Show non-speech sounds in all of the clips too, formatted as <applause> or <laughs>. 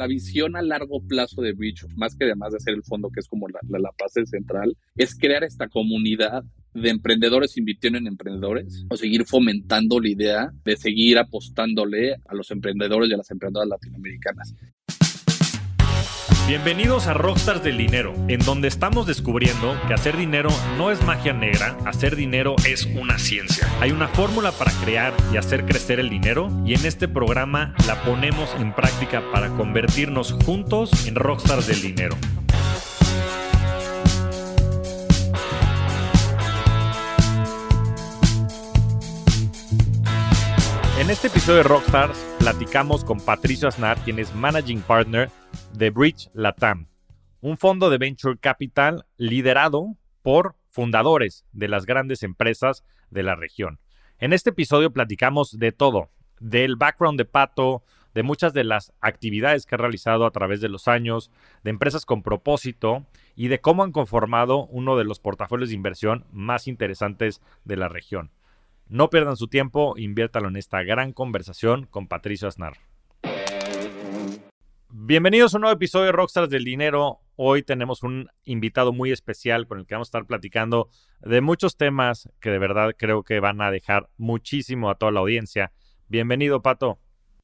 la visión a largo plazo de Bridge, más que además de hacer el fondo, que es como la, la, base central, es crear esta comunidad de emprendedores invirtiendo en emprendedores o seguir fomentando la idea de seguir apostándole a los emprendedores y a las emprendedoras latinoamericanas. Bienvenidos a Rockstars del Dinero, en donde estamos descubriendo que hacer dinero no es magia negra, hacer dinero es una ciencia. Hay una fórmula para crear y hacer crecer el dinero y en este programa la ponemos en práctica para convertirnos juntos en Rockstars del Dinero. En este episodio de Rockstars platicamos con Patricio Aznar, quien es Managing Partner de Bridge Latam, un fondo de venture capital liderado por fundadores de las grandes empresas de la región. En este episodio platicamos de todo, del background de Pato, de muchas de las actividades que ha realizado a través de los años, de empresas con propósito y de cómo han conformado uno de los portafolios de inversión más interesantes de la región. No pierdan su tiempo, inviértalo en esta gran conversación con Patricio Aznar. Bienvenidos a un nuevo episodio de Rockstars del Dinero. Hoy tenemos un invitado muy especial con el que vamos a estar platicando de muchos temas que de verdad creo que van a dejar muchísimo a toda la audiencia. Bienvenido, Pato.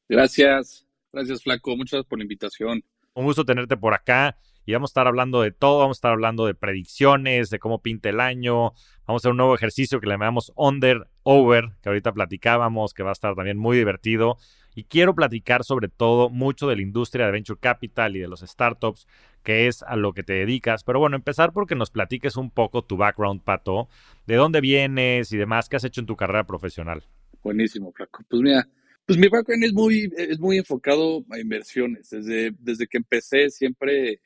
Gracias, gracias, Flaco. Muchas gracias por la invitación. Un gusto tenerte por acá y vamos a estar hablando de todo, vamos a estar hablando de predicciones, de cómo pinta el año, vamos a hacer un nuevo ejercicio que le llamamos Under Over, que ahorita platicábamos, que va a estar también muy divertido. Y quiero platicar sobre todo mucho de la industria de Venture Capital y de los startups, que es a lo que te dedicas. Pero bueno, empezar porque nos platiques un poco tu background, Pato, de dónde vienes y demás, qué has hecho en tu carrera profesional. Buenísimo, Flaco. Pues mira, pues mi background es muy, es muy enfocado a inversiones. Desde, desde que empecé siempre,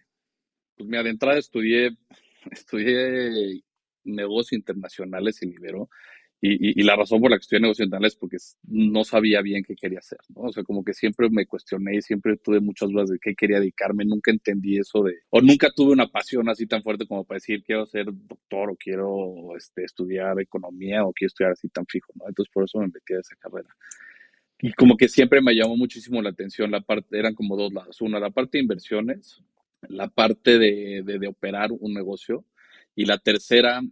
pues mira, de entrada estudié, estudié negocios internacionales en Ibero y, y, la razón por la que estudié negocios internacionales es porque no sabía bien qué quería hacer, ¿no? O sea, como que siempre me cuestioné y siempre tuve muchas dudas de qué quería dedicarme, nunca entendí eso de, o nunca tuve una pasión así tan fuerte como para decir quiero ser doctor o quiero este, estudiar economía o quiero estudiar así tan fijo, ¿no? Entonces por eso me metí a esa carrera. Y como que siempre me llamó muchísimo la atención la parte, eran como dos lados, una, la parte de inversiones, la parte de, de, de operar un negocio y la tercera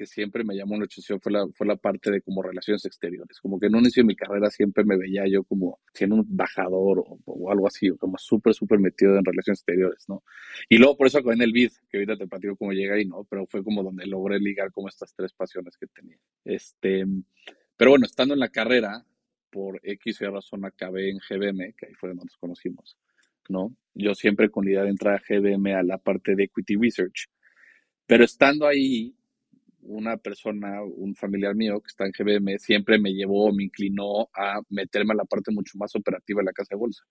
que siempre me llamó la atención fue la, fue la parte de como relaciones exteriores. Como que en un inicio de mi carrera siempre me veía yo como siendo un embajador o, o algo así, como súper, súper metido en relaciones exteriores, ¿no? Y luego por eso en el BID, que ahorita te platico cómo llega ahí, ¿no? Pero fue como donde logré ligar como estas tres pasiones que tenía. Este, pero bueno, estando en la carrera, por X y razón acabé en GBM, que ahí fue donde nos conocimos, ¿no? Yo siempre con la idea de entrar a GBM a la parte de Equity Research. Pero estando ahí, una persona, un familiar mío que está en GBM, siempre me llevó, me inclinó a meterme a la parte mucho más operativa de la casa de bolsa.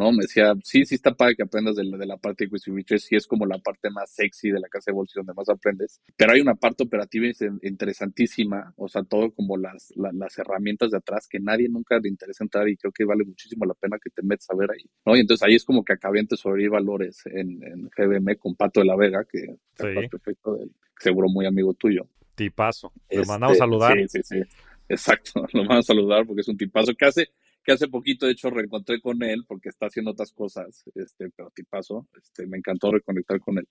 ¿No? Me decía, sí, sí está padre que aprendas de la, de la parte de Equity Research, sí es como la parte más sexy de la casa de bolsa donde más aprendes, pero hay una parte operativa interesantísima, o sea, todo como las, las, las herramientas de atrás que nadie nunca le interesa entrar y creo que vale muchísimo la pena que te metas a ver ahí, ¿no? Y entonces ahí es como que acabé en tesorería y valores en, en GBM con Pato de la Vega, que sí. perfecto, del, seguro muy amigo tuyo. Tipazo. Le este, mandamos a saludar. Sí, sí, sí. Exacto, <laughs> lo vamos a saludar porque es un tipazo que hace, que hace poquito, de hecho, reencontré con él porque está haciendo otras cosas, este, pero tipazo, este, me encantó reconectar con él.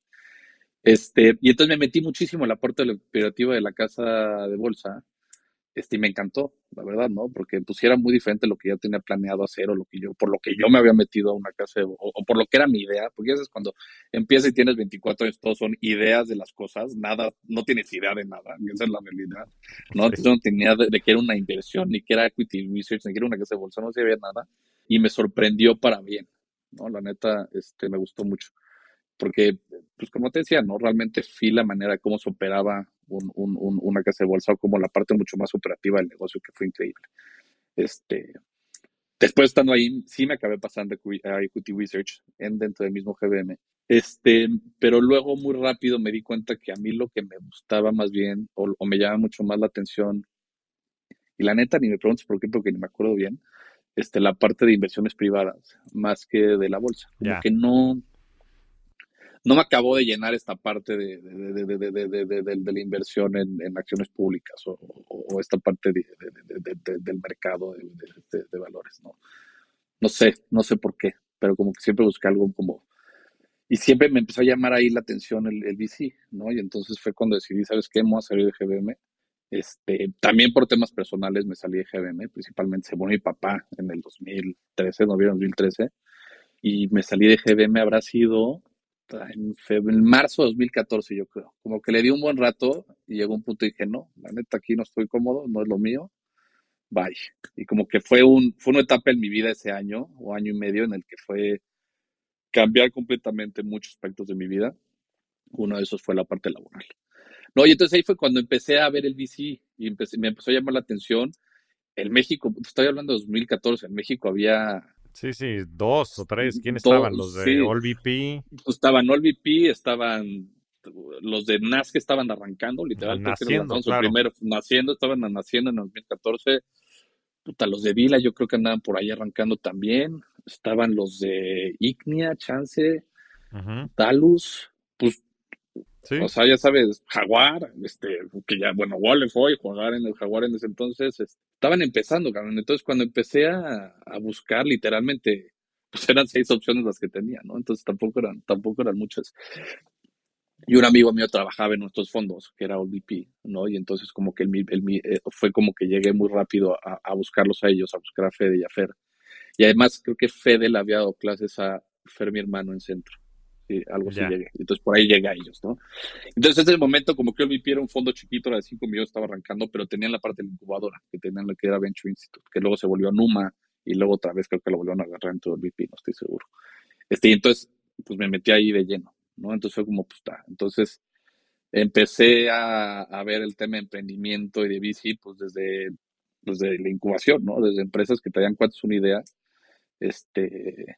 Este, y entonces me metí muchísimo en la parte operativa de la casa de bolsa, este, y me encantó, la verdad, ¿no? Porque pues era muy diferente lo que yo tenía planeado hacer o lo que yo, por lo que yo me había metido a una casa, o, o, por lo que era mi idea, porque eso es cuando empiezas y tienes 24 años, son ideas de las cosas, nada, no tienes idea de nada, esa es la realidad, ¿no? Entonces no tenía de, de que era una inversión, ni que era equity research, ni que era una casa de bolsa, no sabía nada, y me sorprendió para bien, ¿no? La neta, este, me gustó mucho porque, pues como te decía, ¿no? Realmente fui la manera de cómo se operaba un, un, un, una casa de bolsa o como la parte mucho más operativa del negocio, que fue increíble. Este, después estando ahí, sí me acabé pasando a Equity Research en, dentro del mismo GBM. Este, pero luego muy rápido me di cuenta que a mí lo que me gustaba más bien o, o me llama mucho más la atención, y la neta ni me preguntes por qué, porque ni me acuerdo bien, este, la parte de inversiones privadas, más que de la bolsa. Como yeah. que no, no me acabó de llenar esta parte de, de, de, de la inversión en, en, acciones públicas o, esta parte del mercado de, valores. ¿no? no sé, no sé por qué. pero como que siempre busqué algo como... Y siempre me empezó a llamar ahí la atención el, el VC, ¿no? Y entonces fue cuando decidí, ¿sabes qué? Me voy a salir de GBM. Este, también por temas personales me salí de GBM, principalmente se murió mi papá en el 2013, noviembre de 2013, y me salí de GBM, habrá sido en, en, marzo de 2014, yo creo. Como que le di un buen rato y llegó un punto y dije, no, la neta aquí no estoy cómodo, no es lo mío, bye. Y como que fue, un, fue una etapa en mi vida ese año o año y medio en el que fue cambiar completamente muchos aspectos de mi vida. Uno de esos fue la parte laboral. No, y entonces ahí fue cuando empecé a ver el VC y empecé, me empezó a llamar la atención. En México, estoy hablando de 2014, en México había Sí, sí, dos o tres. ¿Quién estaban? Los de sí. VP. Estaban All VP, estaban los de NAS que estaban arrancando, literal. Naciendo, claro. primero, naciendo, estaban naciendo en 2014. Puta, los de Vila yo creo que andaban por ahí arrancando también. Estaban los de Ignia, Chance, uh Dalus, pues, O sea, ya sabes, Jaguar, este, que ya, bueno, Waller fue jugar en el Jaguar en ese entonces, este, estaban empezando, cabrón. Entonces, cuando empecé a, buscar, literalmente, pues <laughs> eran seis opciones las que tenía, ¿no? Entonces tampoco eran, tampoco eran muchas. Y un amigo mío trabajaba en nuestros fondos, que era OLVP, ¿no? Y entonces como que el, el, el, fue como que llegué muy rápido a, a, buscarlos a ellos, a buscar a Fede y a Fer. Y además creo que Fede le había dado clases a Fer, mi hermano, en centro. Sí, algo así llegué. Entonces por ahí llegué a ellos, ¿no? Entonces en ese momento como que OLVP era un fondo chiquito, era de 5 millones, estaba arrancando, pero tenían la parte de la incubadora, que tenían lo que era Venture Institute, que luego se volvió a Numa y luego otra vez creo que lo volvieron a agarrar en todo OLVP, no estoy seguro. Este, y entonces pues me metí ahí de lleno. ¿no? Entonces fue como, pues, está. Entonces empecé a, a, ver el tema de emprendimiento y de bici, pues, desde, desde la incubación, ¿no? Desde empresas que traían cuántas una idea, este,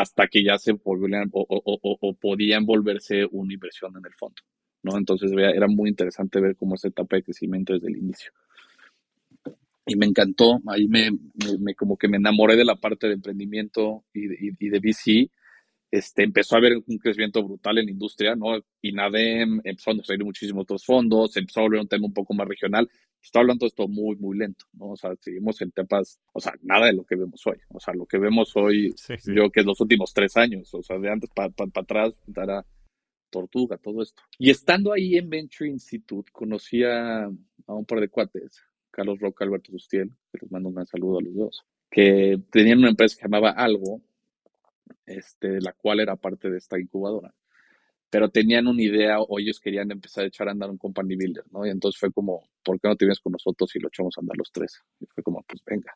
hasta que ya se volvían o, o, o, o, podían volverse una inversión en el fondo, ¿no? Entonces era muy interesante ver cómo esa etapa de crecimiento desde el inicio. Y me encantó, ahí me, me, me como que me enamoré de la parte de emprendimiento y de, y de VC, este, empezó a haber un crecimiento brutal en la industria, ¿no? INADEM, empezó a salir muchísimos otros fondos, empezó a volver un tema un poco más regional. Estoy hablando esto muy, muy lento, ¿no? O sea, seguimos en temas, o sea, nada de lo que vemos hoy. O sea, lo que vemos hoy, sí, sí. yo que es los últimos tres años, o sea, de antes para pa, pa atrás, era tortuga, todo esto. Y estando ahí en Venture Institute, conocí a, a un par de cuates, Carlos Roca, Alberto Sustiel, que les mando un gran saludo a los dos, que tenían una empresa que llamaba Algo, este, la cual era parte de esta incubadora. Pero tenían una idea o ellos querían empezar a echar a andar un company builder, ¿no? Y entonces fue como, ¿por qué no te vienes con nosotros y lo echamos a andar los tres? Y fue como, pues venga.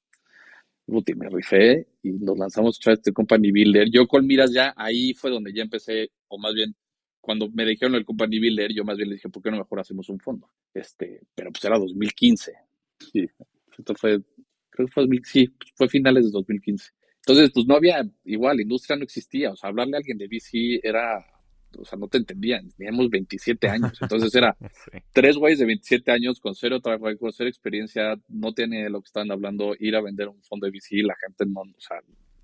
Buti, me rifé y nos lanzamos a echar este company builder. Yo con miras ya, ahí fue donde ya empecé, o más bien, cuando me dijeron el company builder, yo más bien le dije, ¿por qué no mejor hacemos un fondo? Este, pero pues era 2015. Sí, esto fue, creo que fue, sí, fue finales de 2015. Entonces, pues no había, igual, industria no existía, o sea, hablarle a alguien de VC era, o sea, no te entendían, teníamos 27 años, entonces era <laughs> sí. tres güeyes de 27 años con cero trabajo, con cero experiencia, no tiene lo que están hablando, ir a vender un fondo de VC, la gente no, o sea,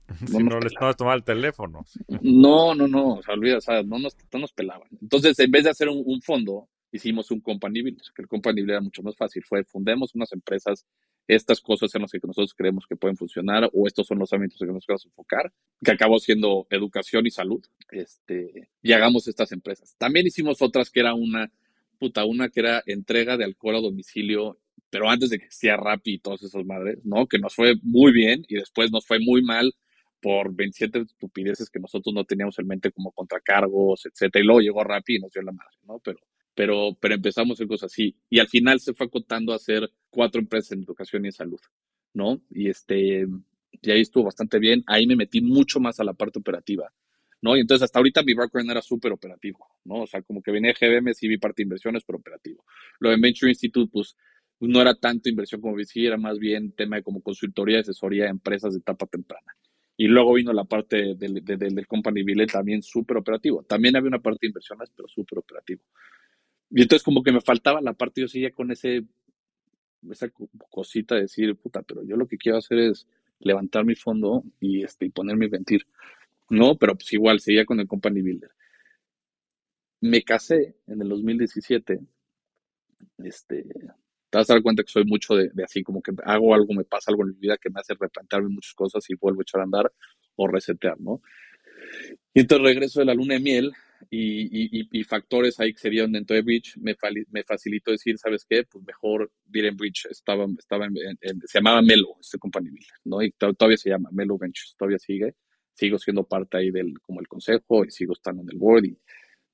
<laughs> no, si no les estabas tomando el teléfono. No, no, no, o sea, olvida, o sea, no nos, no nos pelaban. Entonces, en vez de hacer un, un fondo, hicimos un company builder, que el company builder era mucho más fácil, fue fundemos unas empresas estas cosas en las que nosotros creemos que pueden funcionar o estos son los ámbitos en que nos queremos enfocar, que acabó siendo educación y salud, este, y hagamos estas empresas. También hicimos otras que era una, puta, una que era entrega de alcohol a domicilio, pero antes de que existía Rappi y todas esas madres, ¿no? Que nos fue muy bien y después nos fue muy mal por 27 estupideces que nosotros no teníamos en mente como contracargos, etcétera, y luego llegó Rappi y nos dio la madre, ¿no? Pero pero, pero empezamos a hacer cosas así. Y al final se fue acotando a hacer cuatro empresas en educación y en salud, ¿no? Y este, y ahí estuvo bastante bien. Ahí me metí mucho más a la parte operativa, ¿no? Y entonces hasta ahorita mi background era súper operativo, ¿no? O sea, como que venía de GBM, sí vi parte de inversiones, pero operativo. Lo de Venture Institute, pues, no era tanto inversión como VC, era más bien tema de como consultoría, asesoría a empresas de etapa temprana. Y luego vino la parte del, del, del company billet también súper operativo. También había una parte de inversiones, pero súper operativo. Y entonces como que me faltaba la parte, yo seguía con ese, esa cosita de decir, puta, pero yo lo que quiero hacer es levantar mi fondo y, este, y ponerme a inventir. No, pero pues igual, seguía con el Company Builder. Me casé en el 2017. Este, te vas a dar cuenta que soy mucho de, de, así, como que hago algo, me pasa algo en mi vida que me hace replantearme muchas cosas y vuelvo a echar a andar. o resetear, ¿no? Y entonces regreso de la luna de miel y, factores ahí que se dieron dentro de Bridge me, me facilitó decir, ¿sabes qué? Pues mejor ir en Bridge. Estaba, estaba se llamaba Melo, este compañía, ¿no? Y todavía se llama Melo Ventures, todavía sigue. Sigo siendo parte ahí del, como el consejo y sigo estando en el board y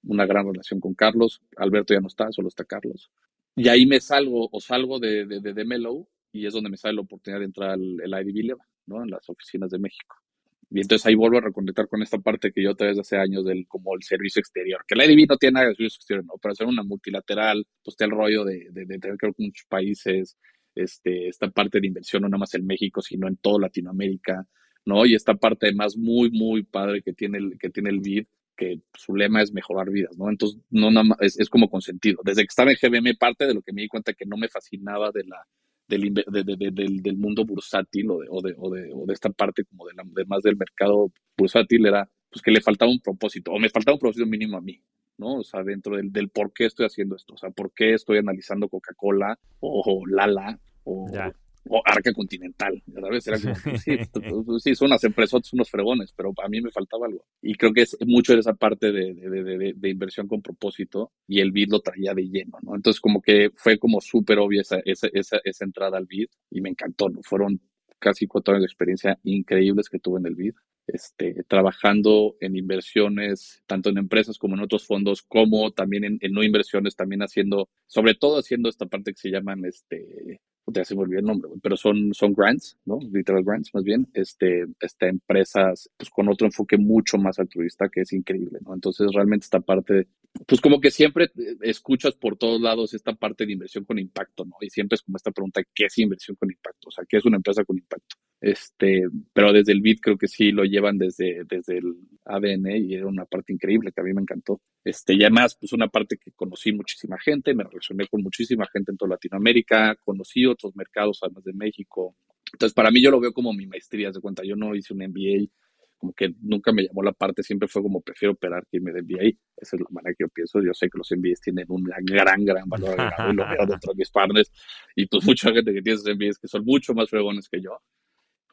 una gran relación con Carlos. Alberto ya no está, solo está Carlos. Y ahí me salgo o salgo de, de, de, Melo y es donde me sale la oportunidad de entrar al el IDB ¿no? En las oficinas de México. Y entonces ahí vuelvo a reconectar con esta parte que yo vez hace años del como el servicio exterior, que la IDB no tiene nada de servicio exterior, ¿no? Pero hacer una multilateral, pues está el rollo de, de, de tener que ver con muchos países, este, esta parte de inversión no nada más en México, sino en toda Latinoamérica, ¿no? Y esta parte además muy, muy padre que tiene el, que tiene el BID, que su lema es mejorar vidas, ¿no? Entonces, no nada más, es, es como consentido. Desde que estaba en GBM, parte de lo que me di cuenta que no me fascinaba de la, del, del, del, mundo bursátil o de, o de, o de, o de esta parte como de, la, de, más del mercado bursátil era pues que le faltaba un propósito o me faltaba un propósito mínimo a mí, ¿no? O sea, dentro del, del por qué estoy haciendo esto, o sea, por qué estoy analizando Coca-Cola o Lala o, o Arca Continental, ¿sabes? Era como, <laughs> sí, sí, son las empresas, son unos fregones, pero a mí me faltaba algo. Y creo que es mucho de esa parte de, de, de, de inversión con propósito y el BID lo traía de lleno, ¿no? Entonces como que fue como súper obvia esa, esa, esa, esa, entrada al BID y me encantó, ¿no? Fueron casi cuatro años de experiencia increíbles que tuve en el BID. Este, trabajando en inversiones, tanto en empresas como en otros fondos, como también en, en no inversiones, también haciendo, sobre todo haciendo esta parte que se llaman este, ya se me olvidó el nombre, pero son, son grants, ¿no? Literal grants, más bien, este, este, empresas, pues con otro enfoque mucho más altruista que es increíble, ¿no? Entonces, realmente esta parte, pues como que siempre escuchas por todos lados esta parte de inversión con impacto, ¿no? Y siempre es como esta pregunta, ¿qué es inversión con impacto? O sea, ¿qué es una empresa con impacto? Este, pero desde el BIT creo que sí lo llevan desde, desde el ADN y era una parte increíble que a mí me encantó. Este, y además, pues una parte que conocí muchísima gente, me relacioné con muchísima gente en toda Latinoamérica, conocí otros mercados además de México. Entonces, para mí yo lo veo como mi maestría, de cuenta, yo no hice un MBA, como que nunca me llamó la parte, siempre fue como prefiero operar que irme de MBA. Esa es la manera que yo pienso. Yo sé que los MBAs tienen un gran, gran valor y lo veo dentro de mis partners. Y pues <laughs> mucha gente que tiene esos MBAs que son mucho más fregones que yo.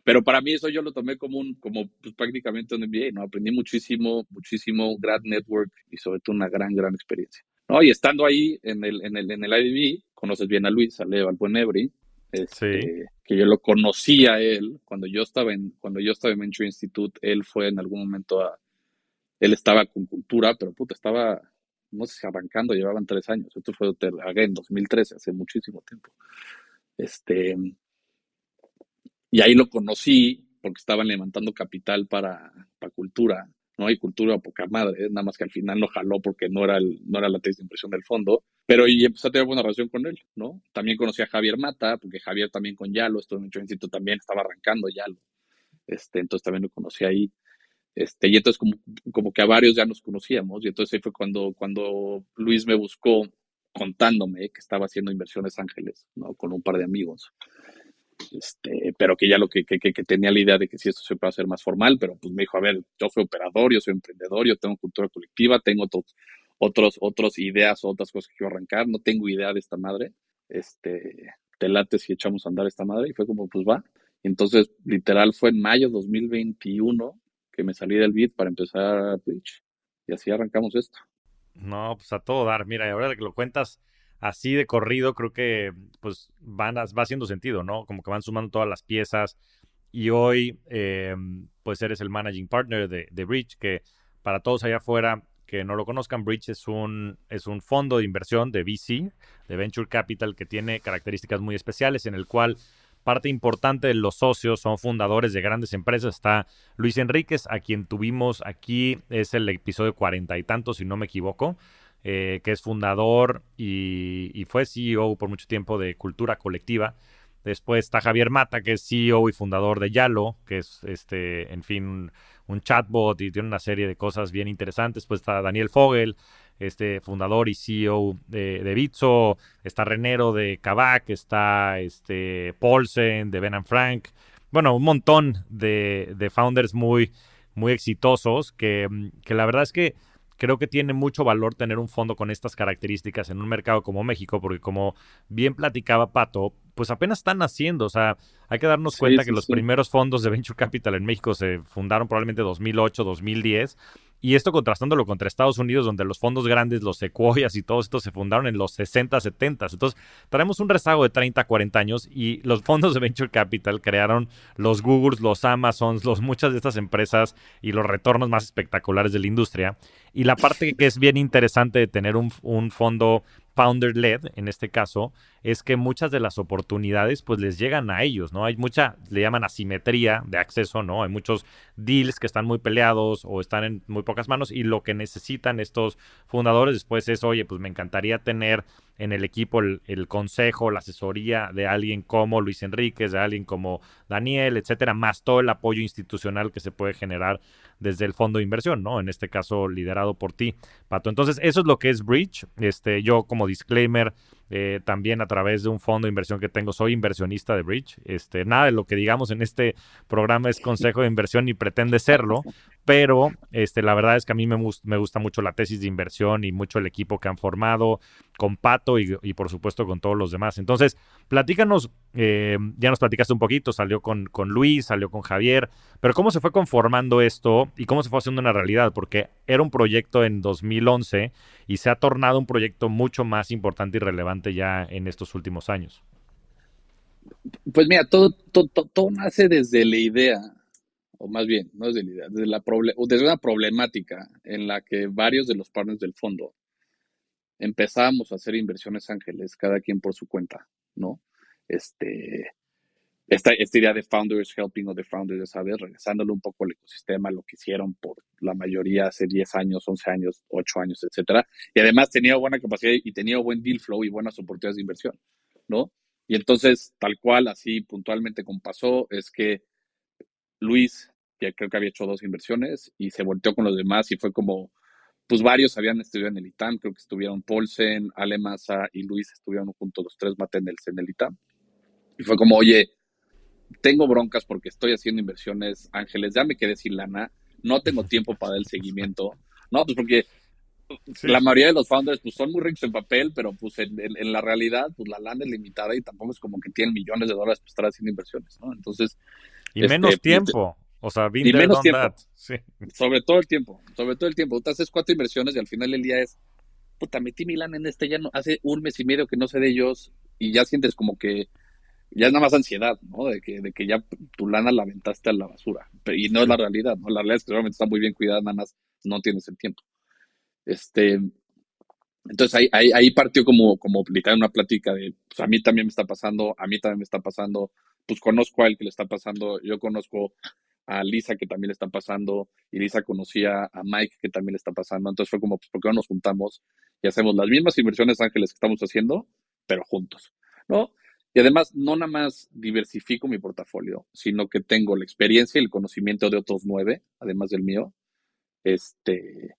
Pero para mí eso yo lo tomé como un, como pues, prácticamente un MBA, ¿no? Aprendí muchísimo, muchísimo, grad network y sobre todo una gran, gran experiencia. ¿No? Y estando ahí en el, en el, en el IDB, conoces bien a Luis, a Leo, al buen Ebri, este, que yo lo conocía a él cuando yo estaba en, cuando yo estaba en Venture Institute, él fue en algún momento a, él estaba con cultura, pero puta, estaba, no sé arrancando, llevaban tres años. Esto fue en 2013, hace muchísimo tiempo. Este, y ahí lo conocí porque estaban levantando capital para, para cultura, ¿no? hay cultura poca madre, nada más que al final no jaló porque no era, no era la tesis de impresión del fondo, pero y empecé a tener buena relación con él, ¿no? También conocí a Javier Mata, porque Javier también con Yalo, estuvo en el instituto también, estaba arrancando Yalo, este, entonces también lo conocí ahí. Este, y entonces como, como que a varios ya nos conocíamos, y entonces ahí fue cuando, cuando Luis me buscó contándome que estaba haciendo inversiones ángeles, ¿no? Con un par de amigos este, pero que ya lo que, que, que, tenía la idea de que si esto se puede hacer más formal, pero pues me dijo, a ver, yo soy operador, yo soy emprendedor, yo tengo cultura colectiva, tengo otros, otros, otras ideas o otras cosas que quiero arrancar, no tengo idea de esta madre, este, te late si echamos a andar esta madre, y fue como, pues va. Entonces, literal, fue en mayo de 2021 que me salí del beat para empezar Twitch, y así arrancamos esto. No, pues a todo dar, mira, y ahora que lo cuentas, así de corrido, creo que pues van va haciendo sentido, ¿no? Como que van sumando todas las piezas. Y hoy, eh, pues eres el managing partner de, Bridge, que para todos allá afuera que no lo conozcan, Bridge es un, es un fondo de inversión de VC, de Venture Capital, que tiene características muy especiales, en el cual parte importante de los socios son fundadores de grandes empresas. Está Luis Enríquez, a quien tuvimos aquí, es el episodio cuarenta y tantos, si no me equivoco. Eh, que es fundador y, fue CEO por mucho tiempo de Cultura Colectiva. Después está Javier Mata, que es CEO y fundador de Yalo, que es, este, en fin, un, chatbot y tiene una serie de cosas bien interesantes. Después está Daniel Fogel, este, fundador y CEO de, de Bitso. Está Renero de Kavak, está este, Paulsen de Ben Frank. Bueno, un montón de, founders muy, muy exitosos que, que la verdad es que creo que tiene mucho valor tener un fondo con estas características en un mercado como México, porque como bien platicaba Pato, pues apenas están naciendo. O sea, hay que darnos cuenta que los primeros fondos de Venture Capital en México se fundaron probablemente 2008, 2010 y esto contrastándolo contra Estados Unidos, donde los fondos grandes, los secuoyas y todo esto se fundaron en los 60, 70. Entonces, traemos un rezago de 30, 40 años y los fondos de Venture Capital crearon los Googles, los Amazons, los, muchas de estas empresas y los retornos más espectaculares de la industria. Y la parte que es bien interesante de tener un, un fondo founder-led, en este caso, es que muchas de las oportunidades pues les llegan a ellos, ¿no? Hay mucha, le llaman asimetría de acceso, ¿no? Hay muchos deals que están muy peleados o están en muy pocas manos y lo que necesitan estos fundadores después es, oye, pues me encantaría tener en el equipo el, consejo, la asesoría de alguien como Luis Enríquez, de alguien como Daniel, etcétera, más todo el apoyo institucional que se puede generar desde el fondo de inversión, ¿no? En este caso liderado por ti, Pato. Entonces, eso es lo que es Bridge. Este, yo como disclaimer, eh, también a través de un fondo de inversión que tengo, soy inversionista de Bridge. Este, nada de lo que digamos en este programa es consejo de inversión ni pretende serlo, pero este, la verdad es que a mí me, me gusta mucho la tesis de inversión y mucho el equipo que han formado con Pato y, por supuesto con todos los demás. Entonces, platícanos, eh, ya nos platicaste un poquito, salió con, Luis, salió con Javier, pero ¿cómo se fue conformando esto y cómo se fue haciendo una realidad? Porque era un proyecto en 2011 y se ha tornado un proyecto mucho más importante y relevante ya en estos últimos años. Pues mira, todo, todo, nace desde la idea, o más bien, no desde la idea, desde, la desde una problemática en la que varios de los partners del fondo empezamos a hacer inversiones ángeles, cada quien por su cuenta, ¿no? Este, esta, esta idea de founders helping o de founders, ¿sabes? Regresándole un poco al ecosistema, lo que hicieron por la mayoría hace 10 años, 11 años, 8 años, etcétera. Y además tenía buena capacidad y tenía buen deal flow y buenas oportunidades de inversión, ¿no? Y entonces, tal cual, así puntualmente como pasó, es que Luis, que creo que había hecho dos inversiones, y se volteó con los demás y fue como, pues varios habían estudiado en el ITAM, creo que estuvieron Paulsen, Alemasa y Luis estuvieron juntos los tres Matenels en el ITAM. Y fue como, oye, tengo broncas porque estoy haciendo inversiones ángeles, ya me quedé sin lana, no tengo tiempo para el seguimiento. No, pues porque la mayoría de los founders pues, son muy ricos en papel, pero pues en, la realidad pues la lana es limitada y tampoco es como que tienen millones de dólares para estar haciendo inversiones, ¿no? Entonces... Y menos este, tiempo. O sea, y menos tiempo. Sobre todo el tiempo. Sobre todo el tiempo. Tú haces cuatro inversiones y al final del día es, puta, metí mi lana en este ya no, hace un mes y medio que no sé de ellos y ya sientes como que ya es nada más ansiedad, ¿no? De que, de que ya tu lana la aventaste a la basura. y no es la realidad, ¿no? La realidad es que realmente está muy bien cuidada, nada más no tienes el tiempo. Este, entonces ahí, ahí, ahí partió como, como literal una plática de, pues a mí también me está pasando, a mí también me está pasando, pues conozco a él que le está pasando, yo conozco a Lisa que también le está pasando, y Lisa conocía a Mike que también le está pasando, entonces fue como, pues, ¿por qué no nos juntamos y hacemos las mismas inversiones ángeles que estamos haciendo, pero juntos, ¿no? Y además, no nada más diversifico mi portafolio, sino que tengo la experiencia y el conocimiento de otros nueve, además del mío. Este,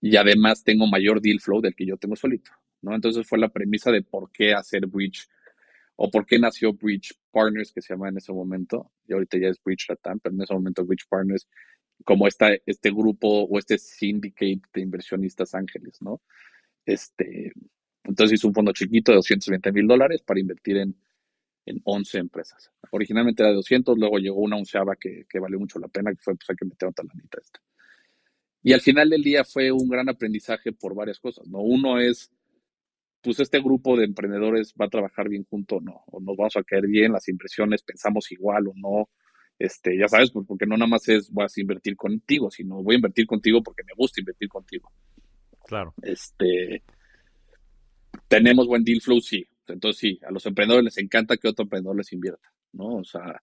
y además tengo mayor deal flow del que yo tengo solito. ¿no? Entonces fue la premisa de por qué hacer Bridge o por qué nació Bridge Partners, que se llama en ese momento, y ahorita ya es Bridge Latam, pero en ese momento Bridge Partners, como esta, este grupo o este syndicate de inversionistas ángeles, ¿no? Este, entonces hizo un fondo chiquito de 220 mil dólares para invertir en en 11 empresas. Originalmente era de 200, luego llegó una onceava que, que valió mucho la pena, que fue, pues hay que meter otra lanita esta. Y al final del día fue un gran aprendizaje por varias cosas, ¿no? Uno es, pues este grupo de emprendedores va a trabajar bien junto o no, o nos vamos a caer bien, las impresiones pensamos igual o no, este, ya sabes, pues porque no nada más es vas a invertir contigo, sino voy a invertir contigo porque me gusta invertir contigo. Claro. Este, tenemos buen deal flow, sí, entonces sí, a los emprendedores les encanta que otro emprendedor les invierta, ¿no? O sea,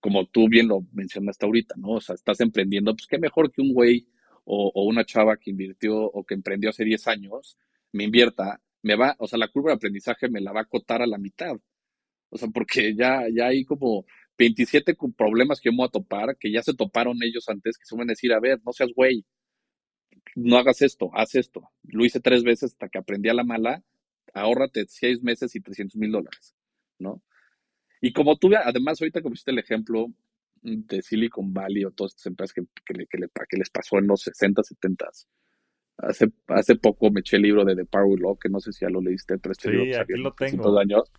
como tú bien lo mencionaste ahorita, ¿no? O sea, estás emprendiendo, pues qué mejor que un güey o, una chava que invirtió o que emprendió hace 10 años me invierta, me va, o sea, la curva de aprendizaje me la va a acotar a la mitad. O sea, porque ya, ya hay como 27 problemas que yo me voy a topar, que ya se toparon ellos antes, que se van a decir, a ver, no seas güey, no hagas esto, haz esto. Lo hice tres veces hasta que aprendí a la mala ahórrate seis meses y 300 mil dólares, ¿no? Y como tú, además, ahorita como hiciste el ejemplo de Silicon Valley o todas estas empresas que, que, les pasó en los 60, 70, hace, hace poco me eché el libro de The Power Law, que no sé si ya lo leíste, pero este sí, aquí lo tengo. Años,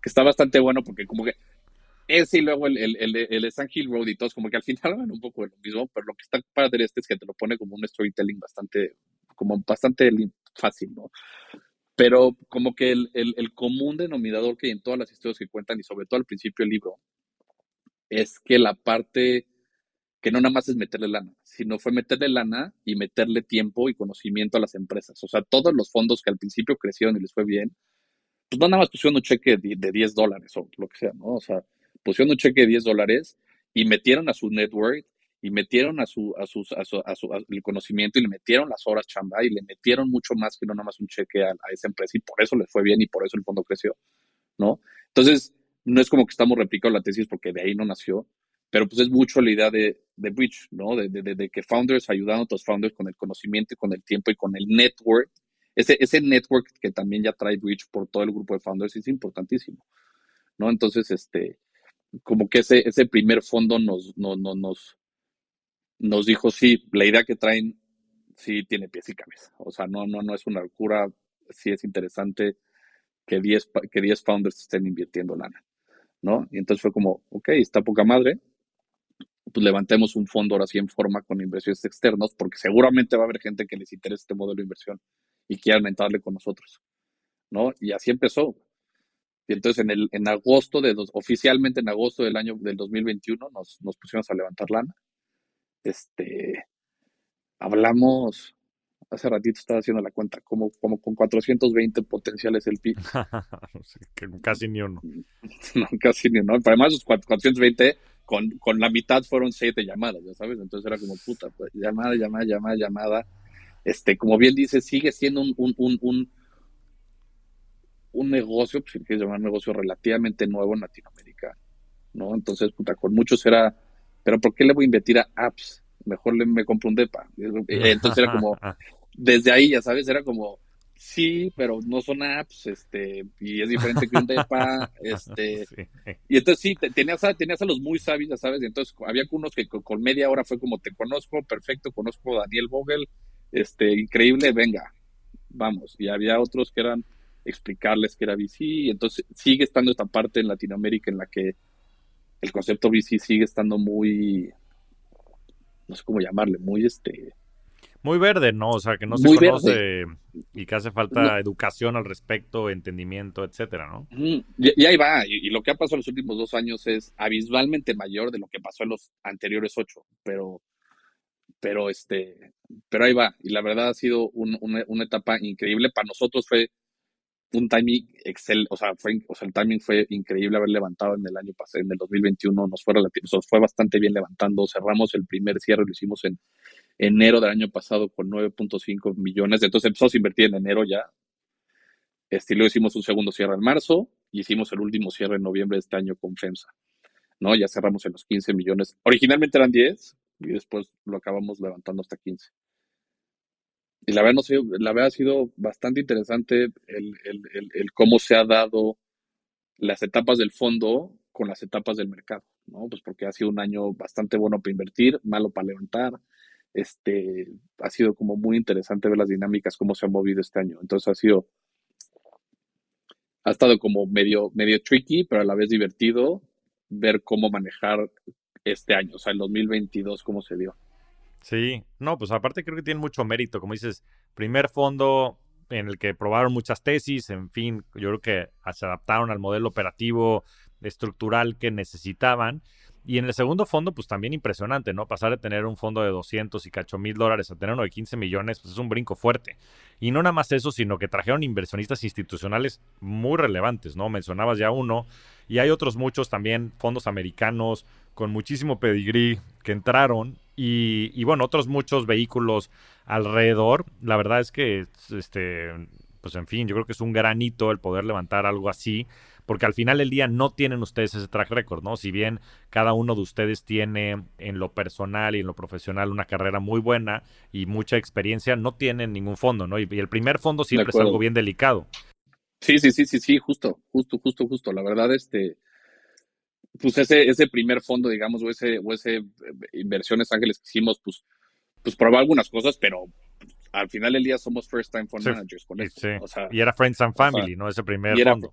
que está bastante bueno porque como que ese y luego el, el, el, el San Hill Road y todos como que al final <laughs> van un poco de lo mismo, pero lo que está padre este es que te lo pone como un storytelling bastante, como bastante fácil, ¿no? Pero como que el, el, común denominador que hay en todas las historias que cuentan y sobre todo al principio del libro es que la parte que no nada más es meterle lana, sino fue meterle lana y meterle tiempo y conocimiento a las empresas. O sea, todos los fondos que al principio crecieron y les fue bien, pues no nada más pusieron un cheque de 10 dólares o lo que sea, ¿no? O sea, pusieron un cheque de 10 dólares y metieron a su network y metieron a su, a sus, a su, a su el conocimiento y le metieron las horas chamba y le metieron mucho más que no nada más un cheque a, a, esa empresa y por eso les fue bien y por eso el fondo creció, ¿no? Entonces, no es como que estamos replicando la tesis porque de ahí no nació, pero pues es mucho la idea de, de Bridge, ¿no? De, de, de, que founders ayudan a otros founders con el conocimiento y con el tiempo y con el network. Ese, ese network que también ya trae Bridge por todo el grupo de founders es importantísimo, ¿no? Entonces, este, como que ese, ese primer fondo nos, no, no, nos, nos dijo, sí, la idea que traen sí tiene pies y cabeza. O sea, no, no, no es una locura, sí es interesante que 10 que diez founders estén invirtiendo lana, ¿no? Y entonces fue como, ok, está poca madre, pues levantemos un fondo ahora sí en forma con inversiones externos, porque seguramente va a haber gente que les interese este modelo de inversión y quieran entrarle con nosotros, ¿no? Y así empezó. Y entonces en, el, en agosto, de dos, oficialmente en agosto del año del 2021, nos, nos pusimos a levantar lana. Este, hablamos, hace ratito estaba haciendo la cuenta, como, como con 420 potenciales el PIB. <laughs> casi ni uno. <laughs> No, casi ni uno. Además, los 420, con, con la mitad fueron siete llamadas, ya sabes. Entonces era como puta, pues, llamada, llamada, llamada, llamada. Este, como bien dice, sigue siendo un, un, un, un un negocio, pues si quieres llamar negocio relativamente nuevo en Latinoamérica, ¿no? Entonces, puta, con muchos era, pero ¿por qué le voy a invertir a apps? Mejor le, me compro un DEPA. Entonces era como, desde ahí, ya sabes, era como, sí, pero no son apps, este, y es diferente que un DEPA, <laughs> este, y entonces sí, tenías a, tenías a los muy sabios, ya sabes, y entonces había unos que con, media hora fue como, te conozco, perfecto, conozco a Daniel Vogel, este, increíble, venga, vamos, y había otros que eran, explicarles que era VC. Y entonces sigue estando esta parte en Latinoamérica en la que el concepto VC sigue estando muy, no sé cómo llamarle, muy este... Muy verde, ¿no? O sea, que no se conoce y que hace falta educación al respecto, entendimiento, etcétera, ¿no? Y, ahí va. Y, lo que ha pasado en los últimos dos años es abismalmente mayor de lo que pasó en los anteriores ocho. Pero, pero este, pero ahí va. Y la verdad ha sido una, una etapa increíble. Para nosotros fue un timing excel, o sea, fue, o sea, el timing fue increíble haber levantado en el año pasado, en el 2021, nos fue, fue bastante bien levantando, cerramos el primer cierre, lo hicimos en enero del año pasado con 9.5 millones, entonces empezamos a invertir en enero ya, este, luego hicimos un segundo cierre en marzo y hicimos el último cierre en noviembre de este año con FEMSA, ¿no? Ya cerramos en los 15 millones, originalmente eran 10 y después lo acabamos levantando hasta 15 y la verdad, no sé, la verdad ha sido bastante interesante el, el, el, cómo se ha dado las etapas del fondo con las etapas del mercado, ¿no? Pues porque ha sido un año bastante bueno para invertir, malo para levantar. Este, ha sido como muy interesante ver las dinámicas, cómo se han movido este año. Entonces ha sido, ha estado como medio, medio tricky, pero a la vez divertido ver cómo manejar este año, o sea, el 2022, cómo se dio. Sí, no, pues aparte creo que tiene mucho mérito, como dices, primer fondo en el que probaron muchas tesis, en fin, yo creo que se adaptaron al modelo operativo estructural que necesitaban. Y en el segundo fondo, pues también impresionante, ¿no? Pasar de tener un fondo de 200 y cacho mil dólares a tener uno de 15 millones, pues es un brinco fuerte. Y no nada más eso, sino que trajeron inversionistas institucionales muy relevantes, ¿no? Mencionabas ya uno, y hay otros muchos también, fondos americanos con muchísimo pedigrí que entraron y, bueno, otros muchos vehículos alrededor. La verdad es que, este, pues en fin, yo creo que es un granito el poder levantar algo así, porque al final del día no tienen ustedes ese track record, ¿no? Si bien cada uno de ustedes tiene en lo personal y en lo profesional una carrera muy buena y mucha experiencia, no tienen ningún fondo, ¿no? Y, el primer fondo siempre es algo bien delicado. Sí, sí, sí, sí, sí, justo, justo, justo, justo. La verdad, este, pues ese, ese primer fondo, digamos, o ese, o ese eh, inversiones ángeles que hicimos, pues, pues probó algunas cosas, pero al final del día somos first time fund managers con esto. y era Friends and Family, ¿no? Ese primer fondo.